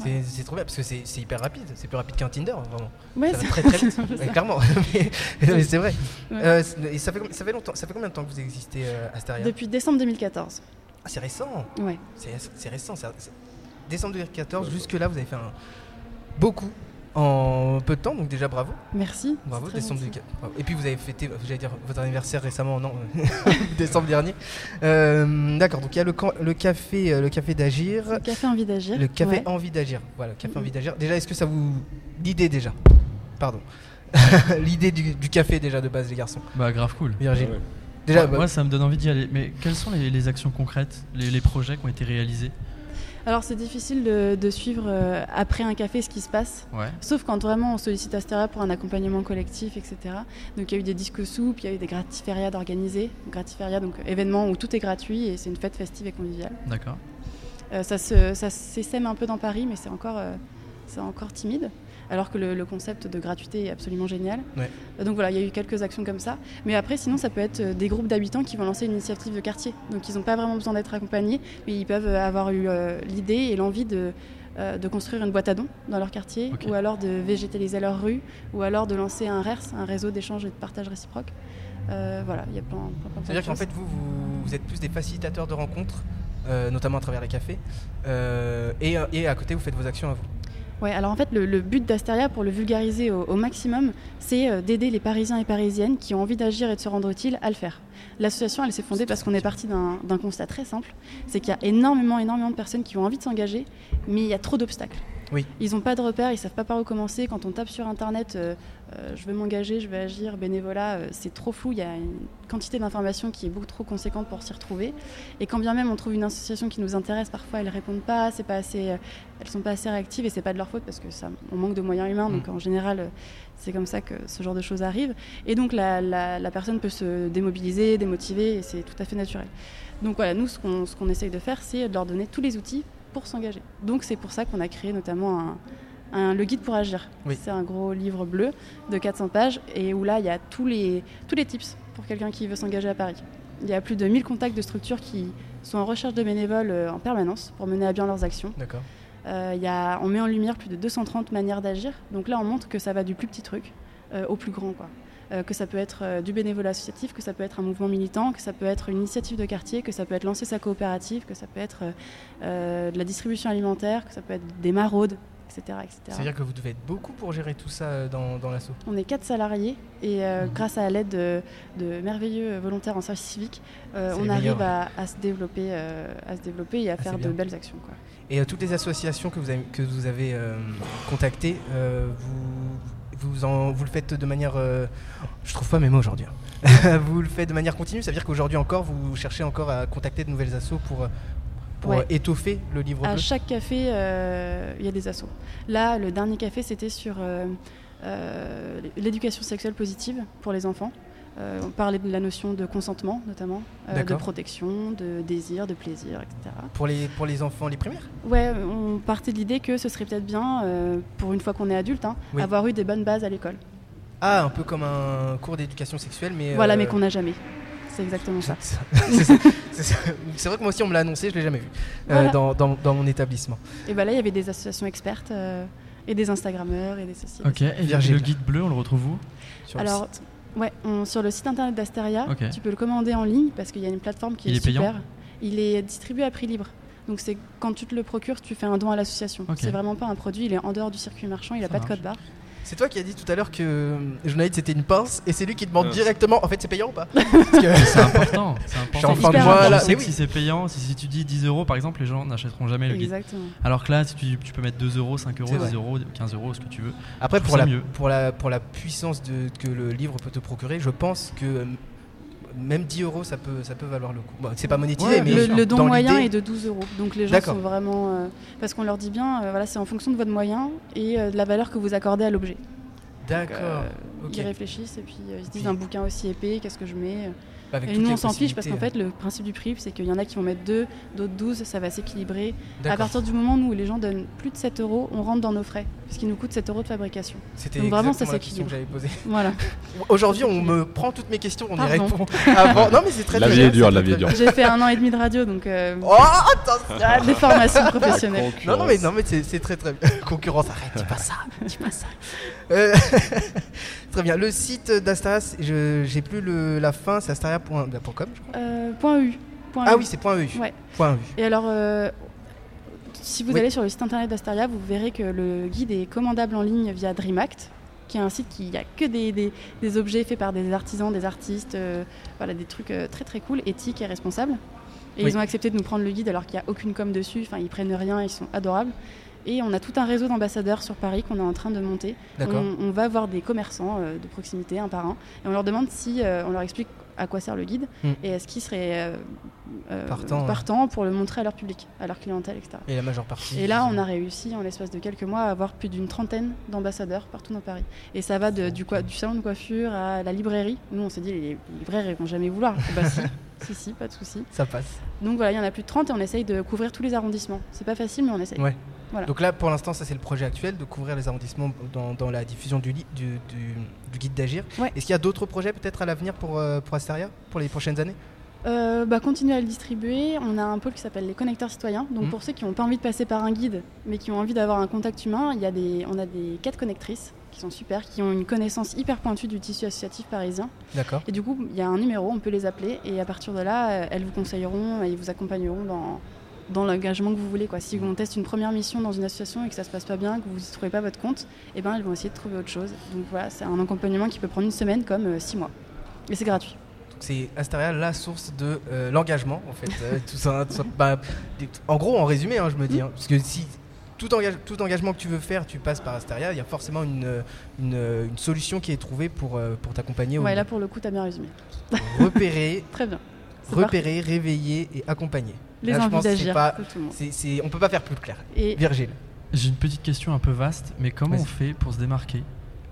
C'est c'est trop bien parce que c'est c'est hyper rapide, c'est plus rapide qu'un Tinder vraiment. Ouais, ça va c'est- très très vite, Ouais, clairement. mais c'est vrai. Ouais. Euh, et ça fait, ça fait longtemps, ça fait combien de temps que vous existez euh, Astaria Depuis décembre 2014. Ah, c'est récent. Ouais. C'est c'est récent. Décembre 2014, jusque là, vous avez fait un beaucoup en peu de temps, donc déjà bravo. Merci. Bravo, décembre gentil. 2014. Bravo. Et puis vous avez fêté, j'allais dire votre anniversaire récemment, non, décembre dernier. Euh, D'accord, donc il y a le, le café, euh, le café d'agir. Le café Envie d'agir. Le café ouais. envie d'agir. Voilà, le café Mhm. envie d'agir. Déjà, est-ce que ça vous l'idée déjà Pardon. L'idée du, du café déjà de base, les garçons? Bah grave cool. Virgile. Ouais. Déjà, moi, bah, moi, ça me donne envie d'y aller. Mais quelles sont les, les actions concrètes, les, les projets qui ont été réalisés? Alors c'est difficile de, de suivre euh, après un café ce qui se passe. Ouais. Sauf quand vraiment on sollicite Asteria pour un accompagnement collectif, etc. Donc il y a eu des disques soupes, il y a eu des gratifériades organisées. Gratifériades, donc événements où tout est gratuit et c'est une fête festive et conviviale. D'accord. Euh, ça se- ça s'essaime un peu dans Paris, mais c'est encore, euh, c'est encore timide. Alors que le, le concept de gratuité est absolument génial. Ouais. Donc voilà, il y a eu quelques actions comme ça. Mais après, sinon, ça peut être euh, des groupes d'habitants qui vont lancer une initiative de quartier. Donc ils n'ont pas vraiment besoin d'être accompagnés, mais ils peuvent avoir eu euh, l'idée et l'envie de, euh, de construire une boîte à dons dans leur quartier, ou alors de végétaliser leur rue, ou alors de lancer un RERS, un réseau d'échange et de partage réciproque. Euh, voilà, il y a plein, plein, plein, C'est-à-dire qu'en fait, vous, vous, vous êtes plus des facilitateurs de rencontres, euh, notamment à travers les cafés. et, et à côté, vous faites vos actions à vous. Ouais, alors en fait, le, but d'Asteria, pour le vulgariser au, maximum, c'est euh, d'aider les Parisiens et Parisiennes qui ont envie d'agir et de se rendre utile à le faire. L'association, elle s'est fondée parce qu'on est parti d'un constat très simple, c'est qu'il y a énormément, énormément de personnes qui ont envie de s'engager, mais il y a trop d'obstacles. Oui. Ils n'ont pas de repères, ils savent pas par où commencer. Quand on tape sur Internet, euh, euh, je veux m'engager, je veux agir, bénévolat, euh, c'est trop flou. Il y a une quantité d'informations qui est beaucoup trop conséquente pour s'y retrouver. Et quand bien même on trouve une association qui nous intéresse, parfois elles répondent pas, c'est pas assez, elles sont pas assez réactives et c'est pas de leur faute parce que ça, on manque de moyens humains. Donc en général, c'est comme ça que ce genre de choses arrive. Et donc la, la- la personne peut se démobiliser, démotiver et c'est tout à fait naturel. Donc voilà, nous ce qu'on ce qu'on essaye de faire, c'est de leur donner tous les outils pour s'engager. Donc c'est pour ça qu'on a créé notamment un, un- le guide pour agir. Oui. C'est un gros livre bleu de 400 pages et où là il y a tous les, tous les tips pour quelqu'un qui veut s'engager à Paris. Il y a plus de 1000 contacts de structures qui sont en recherche de bénévoles euh, en permanence pour mener à bien leurs actions. D'accord. Euh, y a, on met en lumière plus de 230 manières d'agir. Donc là, on montre que ça va du plus petit truc euh, au plus grand. Quoi. Euh, que ça peut être euh, du bénévolat associatif, que ça peut être un mouvement militant, que ça peut être une initiative de quartier, que ça peut être lancer sa coopérative, que ça peut être euh, de la distribution alimentaire, que ça peut être des maraudes, etc. etc. C'est-à-dire que vous devez être beaucoup pour gérer tout ça dans, dans l'assaut. On est quatre salariés et euh, grâce à l'aide de, de merveilleux volontaires en service civique, euh, on arrive à, à se développer, euh, à se développer et à Ah, faire de belles actions. Quoi. Et toutes les associations que vous avez, que vous avez contactées, vous, vous, en- vous le faites de manière. euh, je trouve pas mes mots aujourd'hui. hein. vous le faites de manière continue, ça veut dire qu'aujourd'hui encore, vous cherchez encore à contacter de nouvelles assos pour, euh, pour Ouais. euh, étoffer le livre À bleu chaque café, euh, il y a des assos. Là, le dernier café, c'était sur euh, l'éducation sexuelle positive pour les enfants. Euh, on parlait de la notion de consentement, notamment, euh, de protection, de désir, de plaisir, etc. pour, les, pour les enfants, les primaires? Ouais, on partait de l'idée que ce serait peut-être bien, euh, pour une fois qu'on est adulte, hein, Oui. avoir eu des bonnes bases à l'école. Ah, un peu comme un cours d'éducation sexuelle, mais. Voilà, euh, mais qu'on n'a jamais. C'est exactement ça. c'est ça, vrai que moi aussi on me l'a annoncé, je l'ai jamais vu euh, dans, dans- dans mon établissement. Et ben là, il y avait des associations expertes euh, et des Instagrammeurs et des des Ok, et Virgile. le guide bleu, on le retrouve où? Sur le Alors, site? Ouais, on- sur le site internet d'Asteria, tu peux le commander en ligne parce qu'il y a une plateforme qui Il est, est super. Il est distribué à prix libre. Donc c'est quand tu te le procures, tu fais un don à l'association. Ok. C'est vraiment pas un produit, il est en dehors du circuit marchand, il n'a pas de code barre. C'est toi qui as dit tout à l'heure que euh, Journaliste c'était une pince et c'est lui qui demande Euh. directement. En fait, c'est payant ou pas? C'est important. C'est important. Je sais que oui. si c'est payant, si, si tu dis 10 euros par exemple, les gens n'achèteront jamais le guide. Exactement. Alors que là, si tu, tu peux mettre 2 euros, 5 euros, C'est vrai. 10 euros, 15 euros, ce que tu veux. Après, pour la, mieux. pour, la, pour la puissance de, que le livre peut te procurer, je pense que euh, même 10 euros ça peut, ça peut valoir le coup. Bon, c'est pas monétisé, Ouais, mais le, le don dans moyen est de 12 euros. Donc les gens sont vraiment. euh, parce qu'on leur dit bien, euh, voilà, c'est en fonction de votre moyen et euh, de la valeur que vous accordez à l'objet. D'accord. Ils réfléchissent et puis ils se disent Puis- un bouquin aussi épais, qu'est-ce que je mets? Avec Et nous on s'en fiche parce qu'en fait le principe du prix c'est qu'il y en a qui vont mettre 2, d'autres 12, ça va s'équilibrer. À partir du moment où les gens donnent plus de 7 euros, on rentre dans nos frais ce qui nous coûte 7 euros de fabrication. C'était Donc vraiment, ça la question que s'équilibre. j'avais posée. Voilà. Aujourd'hui, on me prend toutes mes questions, on y répond avant. Non, mais c'est très La vie est dure, la vie est très dure. J'ai fait un an et demi de radio, donc euh. Oh, attends ah, des formations professionnelles. Non, non, mais, non, mais c'est c'est très très bien. Concurrence, arrête, dis pas ça, dis pas ça. Euh, très bien. Le site d'Astaria, je- j'ai plus le, la fin, c'est astaria.com, je crois. Euh, point .eu. Point Ah oui, c'est point .eu. Ouais. Point .eu. Et alors, euh, si vous Oui. allez sur le site internet d'Astaria, vous verrez que le guide est commandable en ligne via DreamAct, qui est un site qui a que des, des- des objets faits par des artisans, des artistes, voilà, des trucs très très cool, éthiques et responsables. Et Oui. ils ont accepté de nous prendre le guide alors qu'il n'y a aucune com dessus, enfin ils prennent rien, ils sont adorables. Et on a tout un réseau d'ambassadeurs sur Paris qu'on est en train de monter. On, on va voir des commerçants euh, de proximité un par un et on leur demande si euh, on leur explique à quoi sert le guide Hmm. et est-ce qu'ils seraient euh, euh, Partant, partants pour le montrer à leur public, à leur clientèle, etc. Et la majeure partie. Et là, on a réussi en l'espace de quelques mois à avoir plus d'une trentaine d'ambassadeurs partout dans Paris. Et ça va de- du, salon de coiffure à la librairie. Nous, on s'est dit, les libraires, ils vont jamais vouloir. Bah si, si, si, pas de souci. Ça passe. Donc voilà, il y en a plus de 30 et on essaye de couvrir tous les arrondissements. C'est pas facile, mais on essaye. Ouais. Voilà. Donc là, pour l'instant, ça c'est le projet actuel de couvrir les arrondissements dans, dans la diffusion du, li- du, du- du guide d'agir. Ouais. Est-ce qu'il y a d'autres projets peut-être à l'avenir pour, euh, pour Astaria pour les prochaines années? Euh, bah, continuer à le distribuer. On a un pôle qui s'appelle les connecteurs citoyens. Donc Mhm. pour ceux qui n'ont pas envie de passer par un guide, mais qui ont envie d'avoir un contact humain, il y a des, on a des quatre connectrices qui sont super, qui ont une connaissance hyper pointue du tissu associatif parisien. D'accord. Et du coup, il y a un numéro, on peut les appeler, et à partir de là, euh, elles vous conseilleront et vous accompagneront dans, dans l'engagement que vous voulez. Quoi. Si on teste une première mission dans une association et que ça se passe pas bien, que vous ne trouvez pas votre compte, eh ben, elles vont essayer de trouver autre chose. Donc voilà, c'est un accompagnement qui peut prendre une semaine comme euh, six mois. Et c'est gratuit. C'est Astaria la source de euh, l'engagement en fait. Euh, tout ça, tout ça- bah, en gros, en résumé, hein, je me dis, hein, parce que si tout, engage- tout engagement que tu veux faire, tu passes par Astaria, il y a forcément une, une, une solution qui est trouvée pour, pour t'accompagner, au- Ouais, là pour le coup, tu as bien résumé. repérer, Très bien. Repérer, réveiller et accompagner. Les Là, je envies pense que pas- de tout le monde. c'est- c'est- on peut pas faire plus clair. Et Virgile. J'ai une petite question un peu vaste, mais comment on fait pour se démarquer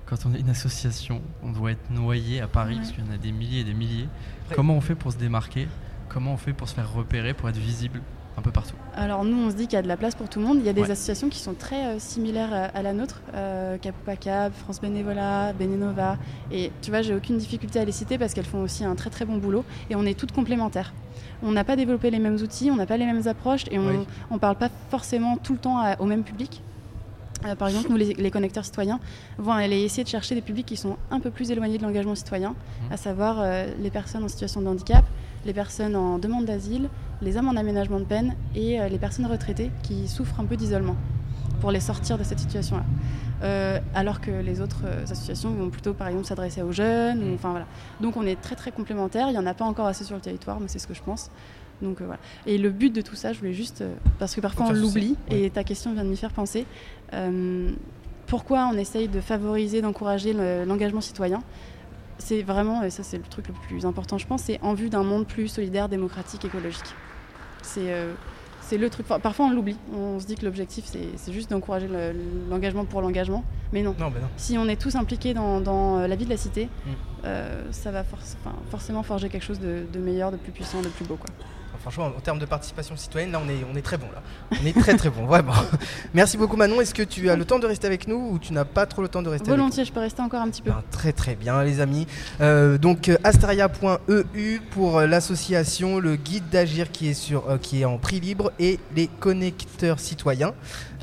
quand on est une association On doit être noyé à Paris, Ouais. parce qu'il y en a des milliers et des milliers. Après- Comment on fait pour se démarquer? Comment on fait pour se faire repérer, pour être visible? Un peu partout Alors nous, on se dit qu'il y a de la place pour tout le monde. Il y a des Ouais. associations qui sont très euh, similaires à, à la nôtre, euh, Capupa Cap, France Bénévolat, Bénénova. Et tu vois, j'ai aucune difficulté à les citer parce qu'elles font aussi un très très bon boulot et on est toutes complémentaires. On n'a pas développé les mêmes outils, on n'a pas les mêmes approches et on Oui. ne parle pas forcément tout le temps à- au même public. Euh, par exemple, nous, les, les connecteurs citoyens, vont aller essayer de chercher des publics qui sont un peu plus éloignés de l'engagement citoyen, Mhm. à savoir euh, les personnes en situation de handicap, les personnes en demande d'asile, les hommes en aménagement de peine et euh, les personnes retraitées qui souffrent un peu d'isolement pour les sortir de cette situation-là. Euh, alors que les autres euh, associations vont plutôt, par exemple, s'adresser aux jeunes. ou- Enfin voilà. Donc on est très très complémentaires. Il n'y en a pas encore assez sur le territoire, mais c'est ce que je pense. Donc euh, voilà. Et le but de tout ça, je voulais juste, euh, parce que parfois on l'oublie, et ta question vient de m'y faire penser. pourquoi on essaye de favoriser, d'encourager le- l'engagement citoyen C'est vraiment, et ça c'est le truc le plus important, je pense, c'est en vue d'un monde plus solidaire, démocratique, écologique. C'est euh, le truc. Parfois on l'oublie. On se dit que l'objectif c'est juste d'encourager le- l'engagement pour l'engagement, mais non. Non, bah non. Si on est tous impliqués dans, dans, euh, la vie de la cité, Mm. euh, ça va forcément forger quelque chose de, de meilleur, de plus puissant, de plus beau. Quoi. Franchement, en termes de participation citoyenne, là, on est, on est très bon. Là. On est très très bon, vraiment. Merci beaucoup, Manon. Est-ce que tu as le temps de rester avec nous ou tu n'as pas trop le temps de rester avec nous Volontiers, je peux rester encore un petit peu. Ben, très très bien les amis. Euh, donc euh, astaria.eu pour euh, l'association, le guide d'agir qui est sur euh, qui est en prix libre et les connecteurs citoyens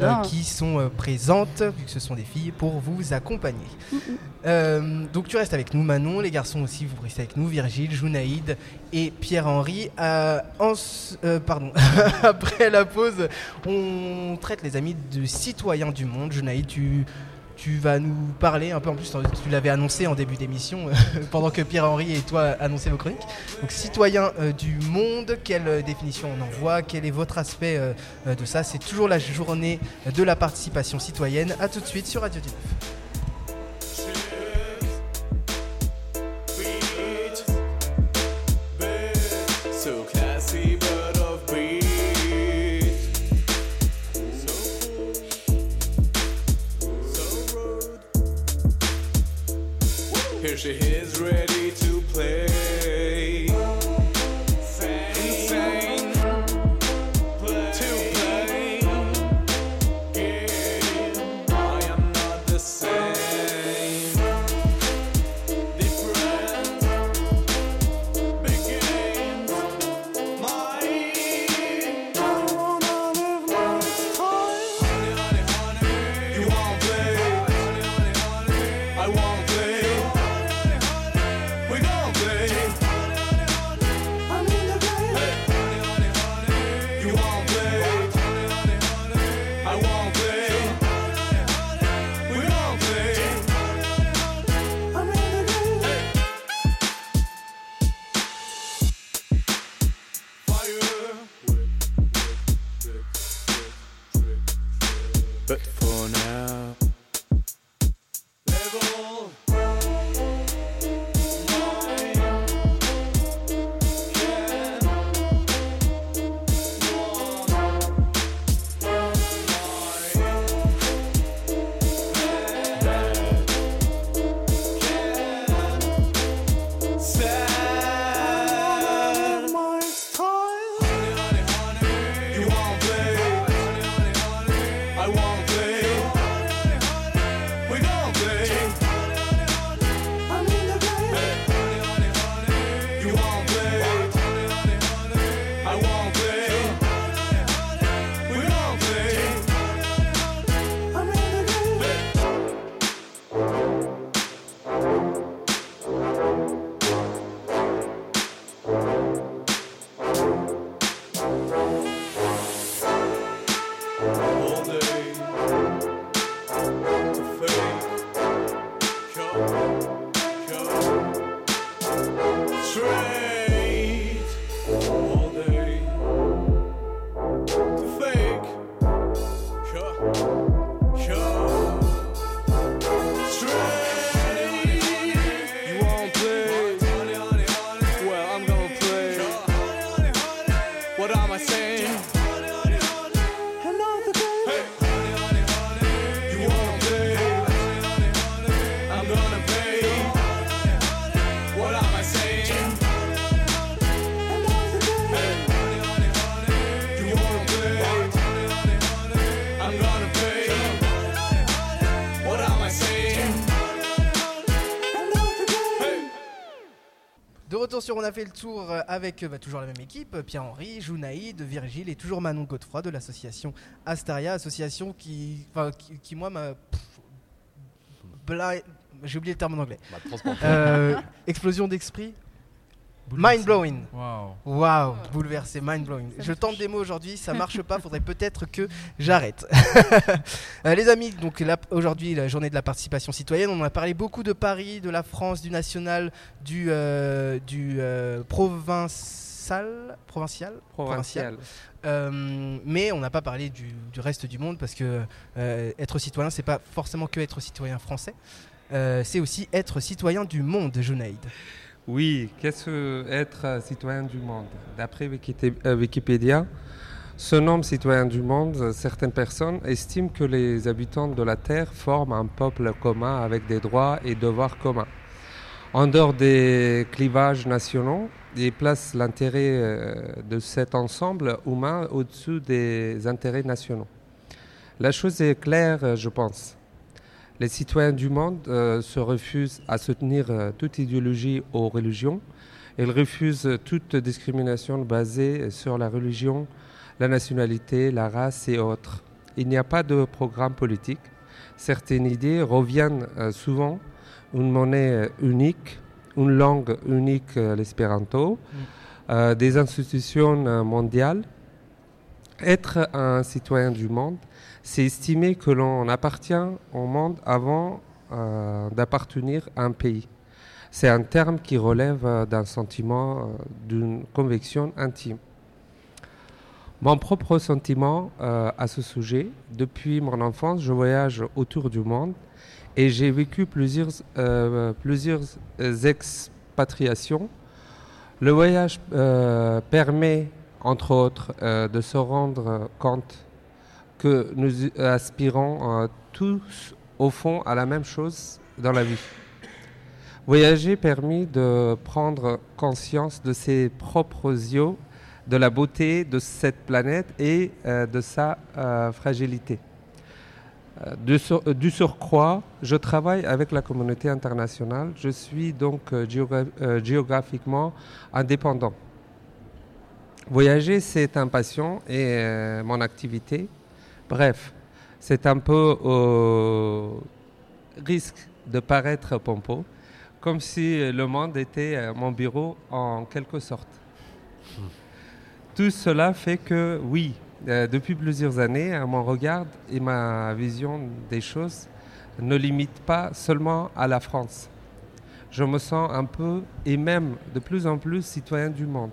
euh, qui sont euh, présentes vu que ce sont des filles pour vous accompagner. Mm, mm. Euh, donc tu restes avec nous Manon, les garçons aussi vous restez avec nous, Virgile, Jounaïd et Pierre-Henri. Pardon, après la pause, on traite les amis de citoyens du monde. Jounaïd, tu tu vas nous parler un peu, en plus tu l'avais annoncé en début d'émission, pendant que Pierre-Henri et toi annonçaient vos chroniques. Donc citoyens euh, du monde, quelle euh, définition on envoie, quel est votre aspect euh, euh, de ça? C'est toujours la journée de la participation citoyenne. A tout de suite sur Radio 19. she hears On a fait le tour euh, avec euh, bah, toujours la même équipe, euh, Pierre-Henri, Jounaïd, Virgile et toujours Manon Godefroy de l'association Astaria, association qui, qui, qui, moi m'a... J'ai oublié le terme en anglais. Bah. Euh, explosion d'esprit Mind blowing. Waouh. Waouh, bouleversé, mind blowing. Je tente des mots aujourd'hui, ça marche pas, faudrait peut-être que j'arrête. Euh, les amis, donc là, aujourd'hui, la journée de la participation citoyenne, on a parlé beaucoup de Paris, de la France, du national, du, euh, du euh, provincial, provincial, Provincial. Euh, mais on n'a pas parlé du, du reste du monde parce que euh, être citoyen, c'est pas forcément que être citoyen français. Euh, c'est aussi être citoyen du monde, Junaïd. Oui, qu'est-ce que être citoyen du monde? D'après euh, Wikipédia, ce nom citoyen du monde, certaines personnes estiment que les habitants de la Terre forment un peuple commun avec des droits et devoirs communs. En dehors des clivages nationaux, ils placent l'intérêt euh, de cet ensemble humain au-dessus des intérêts nationaux. La chose est claire, je pense. Les citoyens du monde euh, se refusent à soutenir euh, toute idéologie ou religion. Ils refusent toute discrimination basée sur la religion, la nationalité, la race et autres. Il n'y a pas de programme politique. Certaines idées reviennent euh, souvent. Une monnaie unique, une langue unique, l'espéranto, euh, des institutions mondiales. Être un citoyen du monde, c'est estimer que l'on appartient au monde avant euh, d'appartenir à un pays. C'est un terme qui relève euh, d'un sentiment, euh, d'une conviction intime. Mon propre sentiment à ce sujet, depuis mon enfance, je voyage autour du monde et j'ai vécu plusieurs, expatriations. Le voyage permet, entre autres, de se rendre compte que nous aspirons euh, tous, au fond, à la même chose dans la vie. Voyager permet de prendre conscience de ses propres yeux, de la beauté de cette planète et euh, de sa euh, fragilité. Du surcroît, je travaille avec la communauté internationale. Je suis donc géogra- géographiquement indépendant. Voyager, c'est un passion et mon activité. Bref, c'est un peu au risque de paraître pompeux, comme si le monde était euh, mon bureau en quelque sorte. Tout cela fait que, oui, euh, depuis plusieurs années, mon regard et ma vision des choses ne limitent pas seulement à la France. Je me sens un peu et même de plus en plus citoyen du monde.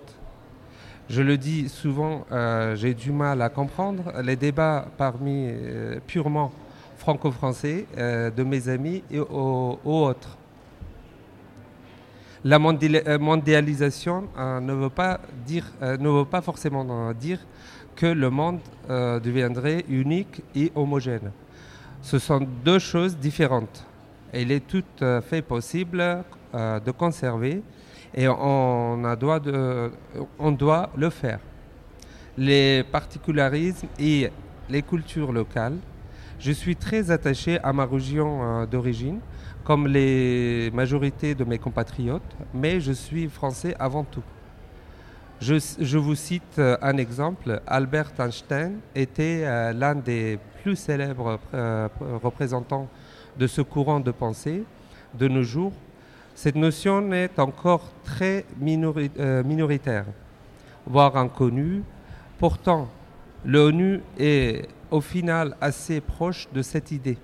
Je le dis souvent, euh, j'ai du mal à comprendre les débats parmi euh, purement franco-français euh, de mes amis et aux, autres. La mondiali- mondialisation ne, veut pas dire, ne veut pas forcément dire que le monde deviendrait unique et homogène. Ce sont deux choses différentes. Il est tout à fait possible de conserver et on, a doit de- on doit le faire. Les particularismes et les cultures locales. Je suis très attaché à ma région euh, d'origine, comme les majorités de mes compatriotes, mais je suis français avant tout. Je, je vous cite euh, un exemple. Albert Einstein était euh, l'un des plus célèbres représentants de ce courant de pensée de nos jours. Cette notion est encore très euh, minoritaire, voire inconnue. Pourtant, l'ONU est au final assez proche de cette idée.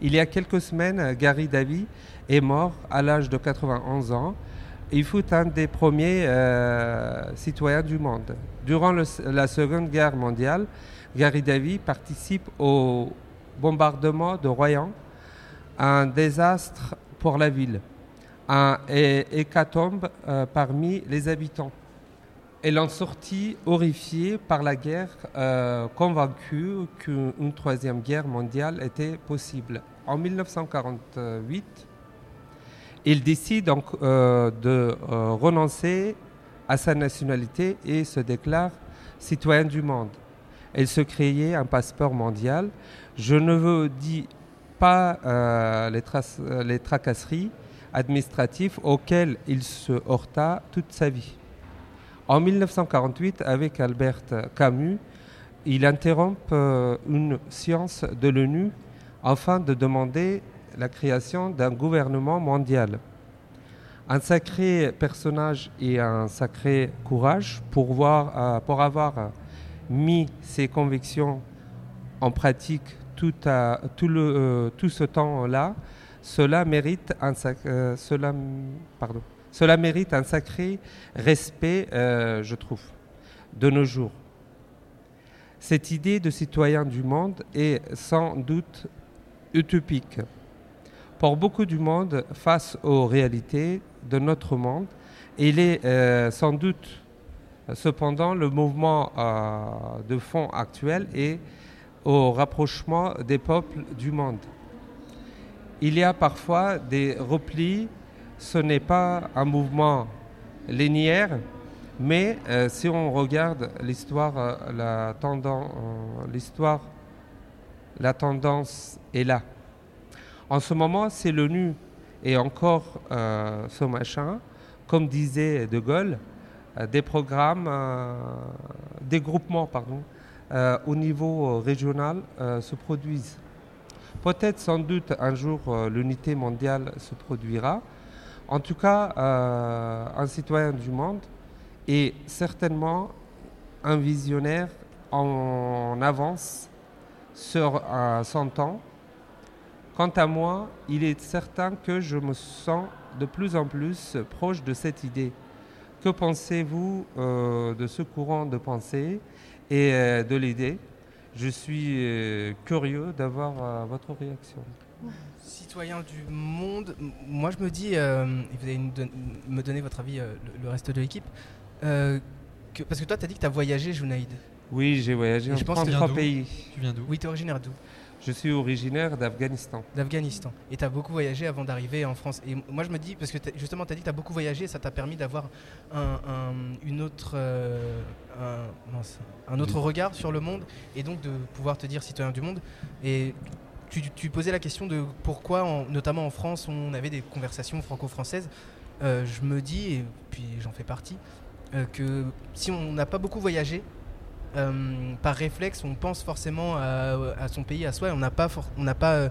Il y a quelques semaines, Gary Davy est mort à l'âge de 91 ans. Il fut un des premiers euh, citoyens du monde. Durant la Seconde Guerre mondiale, Gary Davy participe au bombardement de Royan, un désastre pour la ville, un hé- hécatombe euh, parmi les habitants. Elle en sortit horrifiée par la guerre, euh, convaincue qu'une troisième guerre mondiale était possible. En 1948, il décide donc euh, de renoncer à sa nationalité et se déclare citoyen du monde. Elle se créait un passeport mondial. Je ne vous dis pas les tracasseries administratives auxquelles il se heurta toute sa vie. En 1948, avec Albert Camus, il interrompt euh, une science de l'ONU afin de demander la création d'un gouvernement mondial. Un sacré personnage et un sacré courage pour, euh, avoir mis ses convictions en pratique tout, euh, tout ce temps-là. Cela mérite un sac- euh, cela, mérite un sacré respect, euh, je trouve, de nos jours. Cette idée de citoyen du monde est sans doute utopique. Pour beaucoup du monde, face aux réalités de notre monde, il est euh, sans doute cependant le mouvement de fond actuel et au rapprochement des peuples du monde. Il y a parfois des replis, ce n'est pas un mouvement linéaire, mais euh, si on regarde l'histoire, euh, la, tendance, l'histoire, la tendance est là. En ce moment, c'est l'ONU et encore euh, ce machin, comme disait De Gaulle, euh, des programmes, euh, des groupements pardon, euh, au niveau euh, régional euh, se produisent. Peut-être sans doute un jour euh, l'unité mondiale se produira. En tout cas, euh, un citoyen du monde est certainement un visionnaire en avance sur euh, son temps. Quant à moi, il est certain que je me sens de plus en plus proche de cette idée. Que pensez-vous euh, de ce courant de pensée et de l'idée? Je suis euh, curieux d'avoir euh, votre réaction. Citoyen du monde, moi je me dis, euh, et vous allez don- me donner votre avis, euh, le, le reste de l'équipe, euh, parce que toi tu as dit que tu as voyagé, Junaïd. Oui, j'ai voyagé en je pense que- 33 pays. Tu viens d'où Oui, tu es originaire d'où? Je suis originaire d'Afghanistan. D'Afghanistan. Et tu as beaucoup voyagé avant d'arriver en France. Et moi je me dis, parce que justement tu as dit que tu as beaucoup voyagé, ça t'a permis d'avoir un, un- une autre, euh, un, autre regard sur le monde et donc de pouvoir te dire citoyen du monde. Et tu, tu posais la question de pourquoi, en- notamment en France, on avait des conversations franco-françaises. Euh, je me dis, et puis j'en fais partie, euh, que si on n'a pas beaucoup voyagé, euh, par réflexe, on pense forcément à, son pays, à soi, et on n'a pas, euh,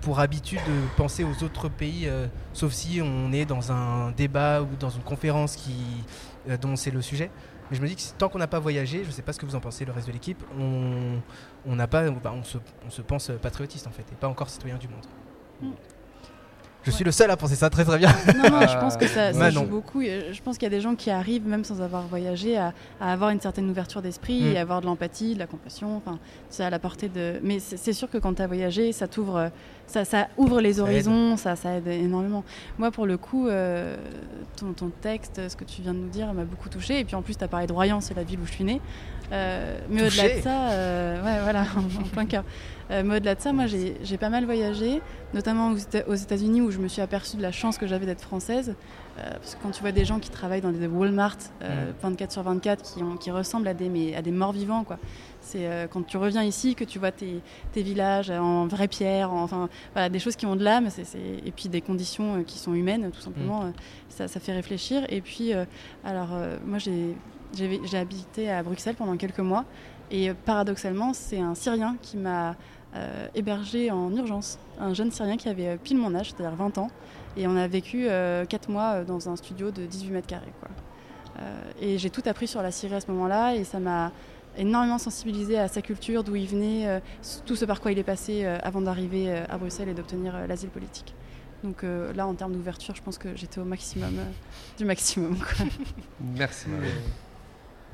pour habitude de penser aux autres pays, euh, sauf si on est dans un débat ou dans une conférence qui, dont c'est le sujet. Mais je me dis que tant qu'on n'a pas voyagé, je ne sais pas ce que vous en pensez, le reste de l'équipe, on, n'a pas, on, se, pense patriotiste en fait, et pas encore citoyen du monde. Je suis le seul à penser ça très très bien. Non, non, je pense que ça, ça joue beaucoup. Je pense qu'il y a des gens qui arrivent, même sans avoir voyagé, à, à avoir une certaine ouverture d'esprit Mm. et avoir de l'empathie, de la compassion. Enfin, c'est à la portée de. Mais c'est sûr que quand tu as voyagé, ça t'ouvre, ça, ça ouvre les horizons, ça, ça aide énormément. Moi, pour le coup, euh, ton, ton texte, ce que tu viens de nous dire, m'a beaucoup touché. Et puis en plus, tu as parlé de Royan, c'est la ville où je suis née. Euh, mais au-delà de ça, euh, ouais, voilà, en plein cœur. Euh, mais au-delà de ça, moi, j'ai pas mal voyagé, notamment aux Éta- aux États-Unis où je me suis aperçue de la chance que j'avais d'être française. Euh, parce que quand tu vois des gens qui travaillent dans des Walmart euh, 24 sur 24 qui, ont- qui ressemblent à des, mais, à des morts vivants, quoi. C'est euh, quand tu reviens ici que tu vois tes, tes villages en vraie pierre, en- enfin voilà, des choses qui ont de l'âme, et puis des conditions euh, qui sont humaines, tout simplement. euh, ça, ça fait réfléchir. Et puis, euh, alors euh, moi j'ai j'ai habité à Bruxelles pendant quelques mois, et euh, paradoxalement, c'est un Syrien qui m'a euh, hébergé en urgence, un jeune Syrien qui avait euh, pile mon âge, c'est-à-dire 20 ans, et on a vécu 4 mois euh, dans un studio de 18 mètres carrés. Quoi. Euh, et j'ai tout appris sur la Syrie à ce moment-là, et ça m'a énormément sensibilisé à sa culture, d'où il venait, euh, tout ce par quoi il est passé euh, avant d'arriver euh, à Bruxelles et d'obtenir euh, l'asile politique. Donc euh, là, en termes d'ouverture, je pense que j'étais au maximum euh, du maximum. quoi. Merci.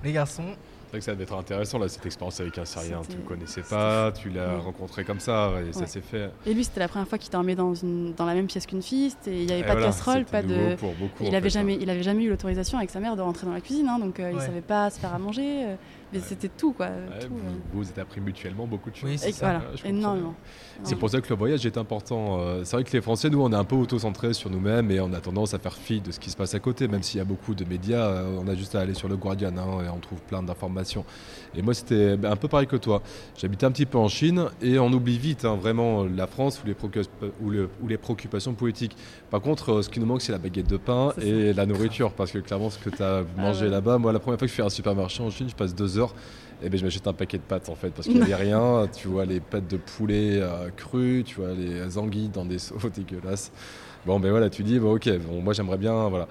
Les garçons, C'est vrai que ça devait être intéressant là, cette expérience avec un Syrien. Tu C'était- le connaissais pas, tu l'as Oui. rencontré comme ça et ça s'est fait. Et lui, c'était la première fois qu'il dormait dans, une, dans la même pièce qu'une fille. Il n'y avait Et pas voilà, de casserole, pas de. pour beaucoup, il en avait fait, jamais, hein. jamais eu l'autorisation avec sa mère de rentrer dans la cuisine, hein, donc euh, il Ouais. savait pas se faire à manger. euh, mais c'était tout, quoi. Ouais, tout, vous, euh. vous êtes appris mutuellement beaucoup de choses. Oui, c'est ça. voilà, énormément. C'est pour ça que le voyage est important. Euh, C'est vrai que les Français, nous, on est un peu auto-centrés sur nous-mêmes et on a tendance à faire fi de ce qui se passe à côté, même s'il y a beaucoup de médias. euh, On a juste à aller sur le Guardian hein, et on trouve plein d'informations. Et moi, c'était ben, un peu pareil que toi. J'habitais un petit peu en Chine et on oublie vite hein, vraiment la France ou les, préoccupa- ou le- ou les préoccupations politiques. Par contre, euh, ce qui nous manque, c'est la baguette de pain et la nourriture. Parce que clairement, ce que tu as mangé ouais. là-bas, moi, la première fois que je fais un supermarché en Chine, je passe deux heures. Et ben, je m'achète un paquet de pâtes en fait, parce qu'il n'y avait rien. Tu vois les pâtes de poulet euh, crues, tu vois les anguilles dans des seaux dégueulasses. Bon, ben voilà, tu dis, bon, ok, bon, moi j'aimerais bien, voilà.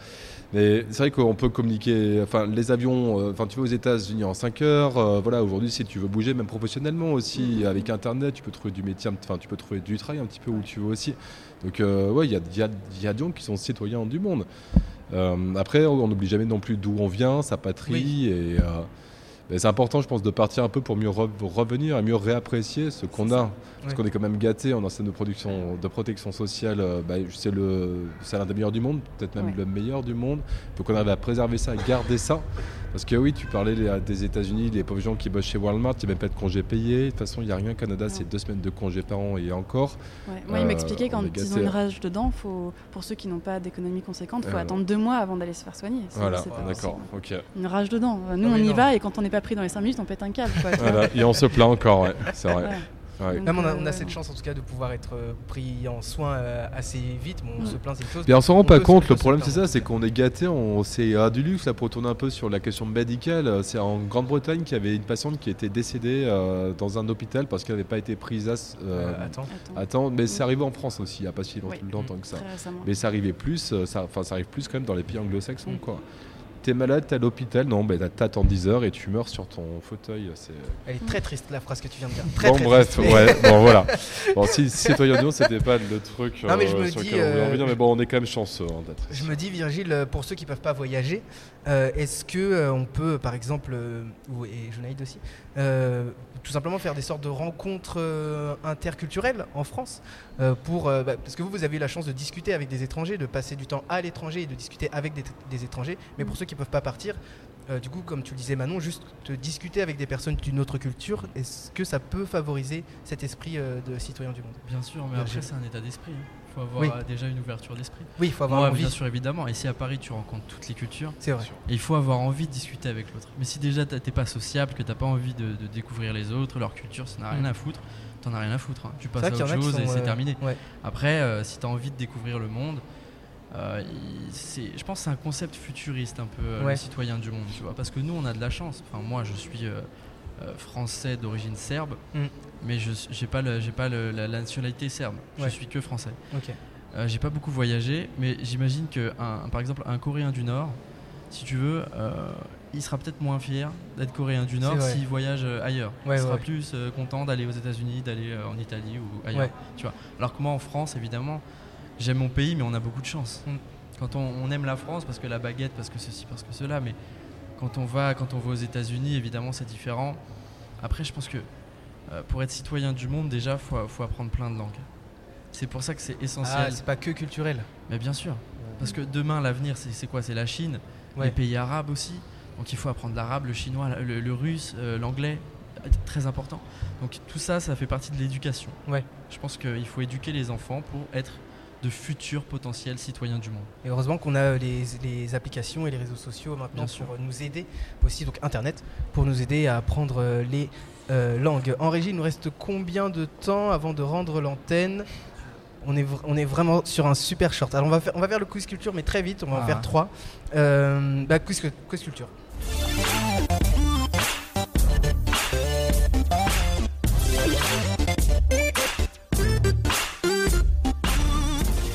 Mais c'est vrai qu'on peut communiquer, enfin, les avions, euh, enfin, tu vas aux États-Unis en 5 heures, euh, voilà, aujourd'hui, si tu veux bouger, même professionnellement aussi, avec Internet, tu peux trouver du métier, enfin, tu peux trouver du travail un petit peu où tu veux aussi. Donc, euh, ouais, il y a, y, y des gens qui sont citoyens du monde. Euh, après, on n'oublie jamais non plus d'où on vient, sa patrie, Oui. et. C'est important, je pense, de partir un peu pour mieux re- revenir et mieux réapprécier ce qu'on a. Parce Ouais. qu'on est quand même gâté en système de, production, de protection sociale. euh, bah, c'est l'un des meilleurs du monde, peut-être même Ouais. le meilleur du monde. Il faut qu'on arrive à préserver ça, à garder ça. Parce que oui, tu parlais les- des États-Unis, les pauvres gens qui bossent chez Walmart, il n'y a même pas de congé payé. De toute façon, il n'y a rien au Canada, c'est deux semaines de congé par an et encore. Ouais. Moi, il Euh, m'expliquait on quand est ils ont une rage dedans, faut, pour ceux qui n'ont pas d'économie conséquente, il faut Euh, attendre deux mois avant d'aller se faire soigner. Voilà, d'accord, possible. ok. Une rage dedans. Nous, Ah on y non. va et quand on n'est pas pris dans les 5 minutes, on pète un câble. quoi. Voilà, Et on se plaint encore, ouais, c'est vrai. Ouais. Ouais. Donc, Même on, a, euh, on a cette chance en tout cas de pouvoir être euh, pris en soin euh, assez vite. Bon, on se plaint, c'est une chose. Et on s'en rend pas compte, le problème c'est ça, c'est qu'on est gâté, on, c'est à du luxe là pour tourner un peu sur la question médicale. C'est en Grande-Bretagne qu'il y avait une patiente qui était décédée euh, dans un hôpital parce qu'elle n'avait pas été prise à, euh, Euh, attends. Mais c'est arrivé en France aussi, il n'y a pas si longtemps, Oui. longtemps que ça. Mais ça arrivait plus, ça, enfin ça arrive plus quand même dans les pays anglo-saxons quoi. T'es malade, t'es à l'hôpital, non, ben t'attends 10 heures et tu meurs sur ton fauteuil. C'est... Elle est très triste la phrase que tu viens de dire. Très, bon très bref, triste. ouais, bon voilà. Bon si citoyen monde c'était pas le truc Non, mais je euh, me sur dis, lequel on voulait euh, revenir, mais bon on est quand même chanceux hein, d'être Je me dis, Virgile, euh, pour ceux qui peuvent pas voyager, euh, est-ce que euh, on peut, par exemple, euh, ou, et Jonaïd aussi, euh, tout simplement faire des sortes de rencontres euh, interculturelles en France euh, pour, euh, bah, parce que vous, vous avez eu la chance de discuter avec des étrangers, de passer du temps à l'étranger et de discuter avec des, des étrangers. Mais pour ceux qui peuvent pas partir, euh, du coup, comme tu le disais Manon, juste de discuter avec des personnes d'une autre culture, est-ce que ça peut favoriser cet esprit euh, de citoyen du monde? Bien sûr, mais après c'est un état d'esprit. Il faut avoir Oui. euh, déjà une ouverture d'esprit. Oui, il faut avoir Ouais, envie. bien sûr, évidemment. Et si à Paris tu rencontres toutes les cultures, C'est vrai. et il faut avoir envie de discuter avec l'autre. Mais si déjà t'es pas sociable, que t'as pas envie de, de découvrir les autres, leur culture, ça n'a rien Mm. à foutre, t'en as rien à foutre. hein. Tu passes à autre chose et c'est euh, terminé. ouais. Après, euh, si t'as envie de découvrir le monde, euh, je pense que c'est un concept futuriste un peu, euh, Ouais. le citoyen du monde, tu vois. Parce que nous, on a de la chance. Enfin, moi, je suis euh, français d'origine serbe, Mm. mais je j'ai pas, le- pas le- la, la nationalité serbe. Ouais. Je suis que français. Ok. Euh, j'ai pas beaucoup voyagé, mais j'imagine que un- par exemple un Coréen du Nord, si tu veux, euh, il sera peut-être moins fier d'être Coréen du Nord s'il voyage euh, ailleurs. Ouais, il sera ouais. plus euh, content d'aller aux États-Unis, d'aller euh, en Italie ou ailleurs. Tu vois. Alors que moi en France, évidemment, j'aime mon pays, mais on a beaucoup de chance. Mm. Quand on, on aime la France, parce que la baguette, parce que ceci, parce que cela, mais quand on va, quand on va aux États-Unis, évidemment, c'est différent. Après, je pense que euh, pour être citoyen du monde, déjà, faut, faut apprendre plein de langues. C'est pour ça que c'est essentiel. Ah, c'est pas que culturel. Mais bien sûr. Parce que demain, l'avenir, c'est quoi? C'est la Chine, Ouais. les pays arabes aussi. Donc il faut apprendre l'arabe, le chinois, le, le russe, euh, l'anglais. Très important. Donc tout ça, ça fait partie de l'éducation. Ouais. Je pense qu'il faut éduquer les enfants pour être de futurs potentiels citoyens du monde. Et heureusement qu'on a les, les applications et les réseaux sociaux maintenant Bien pour nous aider aussi, donc Internet, pour nous aider à apprendre euh, les euh, langues. En régie, il nous reste combien de temps avant de rendre l'antenne? On est, on est vraiment sur un super short. Alors on va faire, on va faire le quiz culture, mais très vite, on va en Ah. faire trois. Euh, bah, quiz, quiz culture.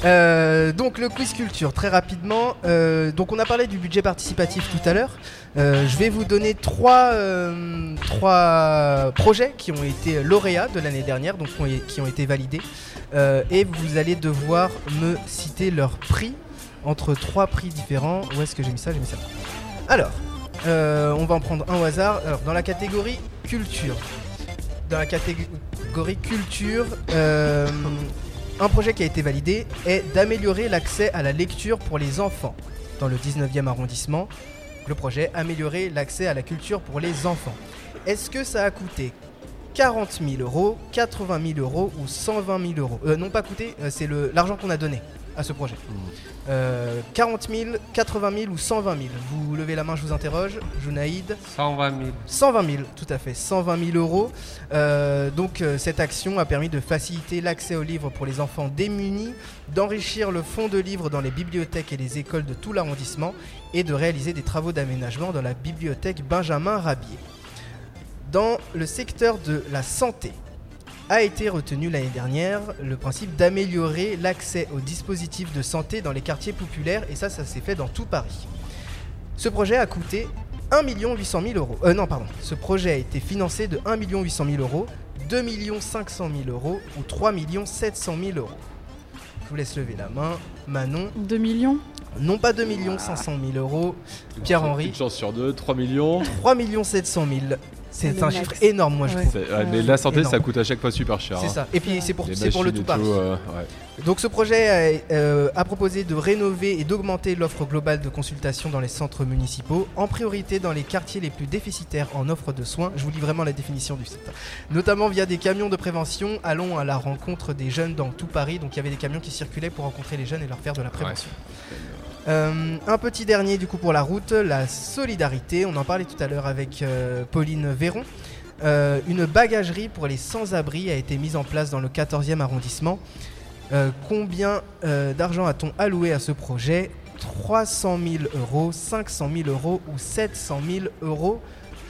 Euh, donc le quiz culture, très rapidement. Euh, donc on a parlé du budget participatif tout à l'heure. Euh, je vais vous donner trois, trois projets qui ont été lauréats de l'année dernière, donc qui ont- été validés. Et vous allez devoir me citer leur prix entre trois prix différents. Où est-ce que j'ai mis ça? J'ai mis ça. Alors, on va en prendre un au hasard. Alors, dans la catégorie culture. Dans la catégorie culture, un projet qui a été validé est d'améliorer l'accès à la lecture pour les enfants. Dans le 19e arrondissement, le projet améliorer l'accès à la culture pour les enfants. Est-ce que ça a coûté 40 000 euros, 80 000 euros ou 120 000 euros? Euh, Non pas coûté, euh, c'est l'argent qu'on a donné à ce projet. Euh, 40 000, 80 000 ou 120 000 Vous levez la main, je vous interroge. Junaïd 120 000. 120 000, tout à fait, 120 000 euros. Euh, donc euh, cette action a permis de faciliter l'accès aux livres pour les enfants démunis, d'enrichir le fonds de livres dans les bibliothèques et les écoles de tout l'arrondissement et de réaliser des travaux d'aménagement dans la bibliothèque Benjamin Rabier. Dans le secteur de la santé, a été retenu l'année dernière le principe d'améliorer l'accès aux dispositifs de santé dans les quartiers populaires et ça, ça s'est fait dans tout Paris. Ce projet a coûté 1 800 000 euros. Euh, non, pardon. Ce projet a été financé de 1 800 000 euros, 2 500 000 euros ou 3 700 000 euros. Je vous laisse lever la main. Manon. 2 millions Non pas 2 500 000 euros. Pierre-Henri. Une chance sur deux, 3 millions. 3 700 000. C'est un max. chiffre énorme, moi je Ouais. trouve. Ouais, mais la santé, Énorme. ça coûte à chaque fois super cher. C'est hein. ça. Et puis c'est pour, le tout Paris. euh, ouais. Donc ce projet a, euh, a proposé de rénover et d'augmenter l'offre globale de consultation dans les centres municipaux, en priorité dans les quartiers les plus déficitaires en offre de soins. Je vous lis vraiment la définition du site. Notamment via des camions de prévention, allons à la rencontre des jeunes dans tout Paris. Donc il y avait des camions qui circulaient pour rencontrer les jeunes et leur faire de la prévention. Euh, un petit dernier du coup pour la route, la solidarité. On en parlait tout à l'heure avec euh, Pauline Véron. Euh, une bagagerie pour les sans-abri a été mise en place dans le 14e arrondissement. Combien d'argent a-t-on alloué à ce projet? 300 000 euros, 500 000 euros ou 700 000 euros?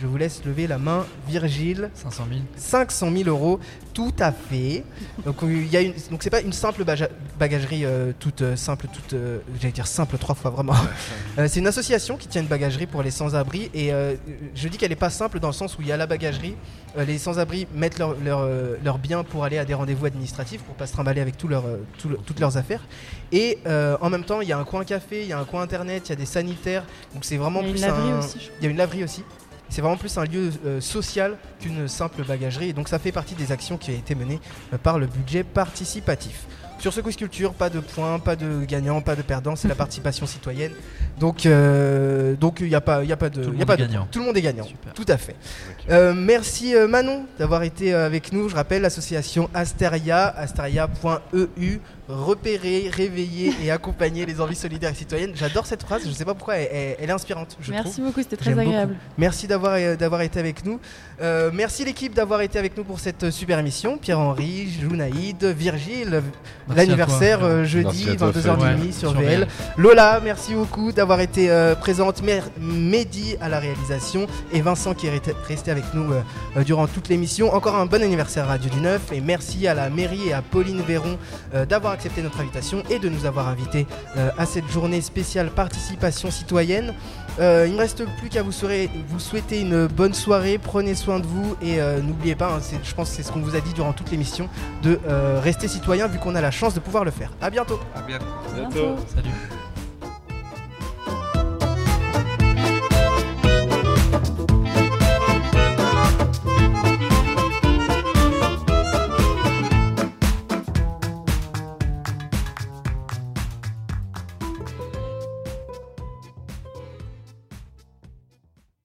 Je vous laisse lever la main, Virgile. 500 000. 500 000 euros, tout à fait. Donc euh, il y a une, donc c'est pas une simple baga- bagagerie euh, toute euh, simple, toute, euh, j'allais dire simple trois fois vraiment. Euh, c'est une association qui tient une bagagerie pour les sans-abri et euh, je dis qu'elle est pas simple dans le sens où il y a la bagagerie, euh, les sans-abri mettent leurs leur, leurs biens pour aller à des rendez-vous administratifs pour pas se trimballer avec tout leur, tout le- toutes leurs affaires et euh, en même temps il y a un coin café, il y a un coin internet, il y a des sanitaires donc c'est vraiment Il y a une plus laverie un- aussi, je crois. il y a une laverie aussi. C'est vraiment plus un lieu euh, social qu'une simple bagagerie. Et donc ça fait partie des actions qui ont été menées euh, par le budget participatif. Sur ce quiz culture, pas de points, pas de gagnants, pas de perdants, c'est la participation citoyenne. Donc euh, donc il n'y a pas il a pas de Tout le y a pas est de gagnant. Tout le monde est gagnant. Super. Tout à fait. Euh, merci euh, Manon d'avoir été euh, avec nous. Je rappelle l'association Asteria, asteria.eu, repérer, réveiller et accompagner les envies solidaires et citoyennes. J'adore cette phrase, je ne sais pas pourquoi elle, elle- elle est inspirante. Je Merci trouve. beaucoup, c'était très J'aime beaucoup. agréable. Merci d'avoir euh, d'avoir été avec nous. Euh, merci l'équipe d'avoir été avec nous pour cette super émission. Pierre-Henri, Jounaïd, Virgile, l'anniversaire toi. jeudi Merci à toi, 22h30 Fred. sur Ouais, sur VL. VL. Lola, merci beaucoup d'avoir été euh, présente. Mehdi à la réalisation et Vincent qui est resté avec nous euh, euh, durant toute l'émission. Encore un bon anniversaire à Radio du Neuf et merci à la mairie et à Pauline Véron euh, d'avoir accepté notre invitation et de nous avoir invités euh, à cette journée spéciale participation citoyenne. Euh, il ne me reste plus qu'à vous, souhaiter- vous souhaiter une bonne soirée, prenez soin de vous et euh, n'oubliez pas, hein, je pense que c'est ce qu'on vous a dit durant toute l'émission, de euh, rester citoyen vu qu'on a la chance de pouvoir le faire. A bientôt À bientôt. À bientôt. Salut.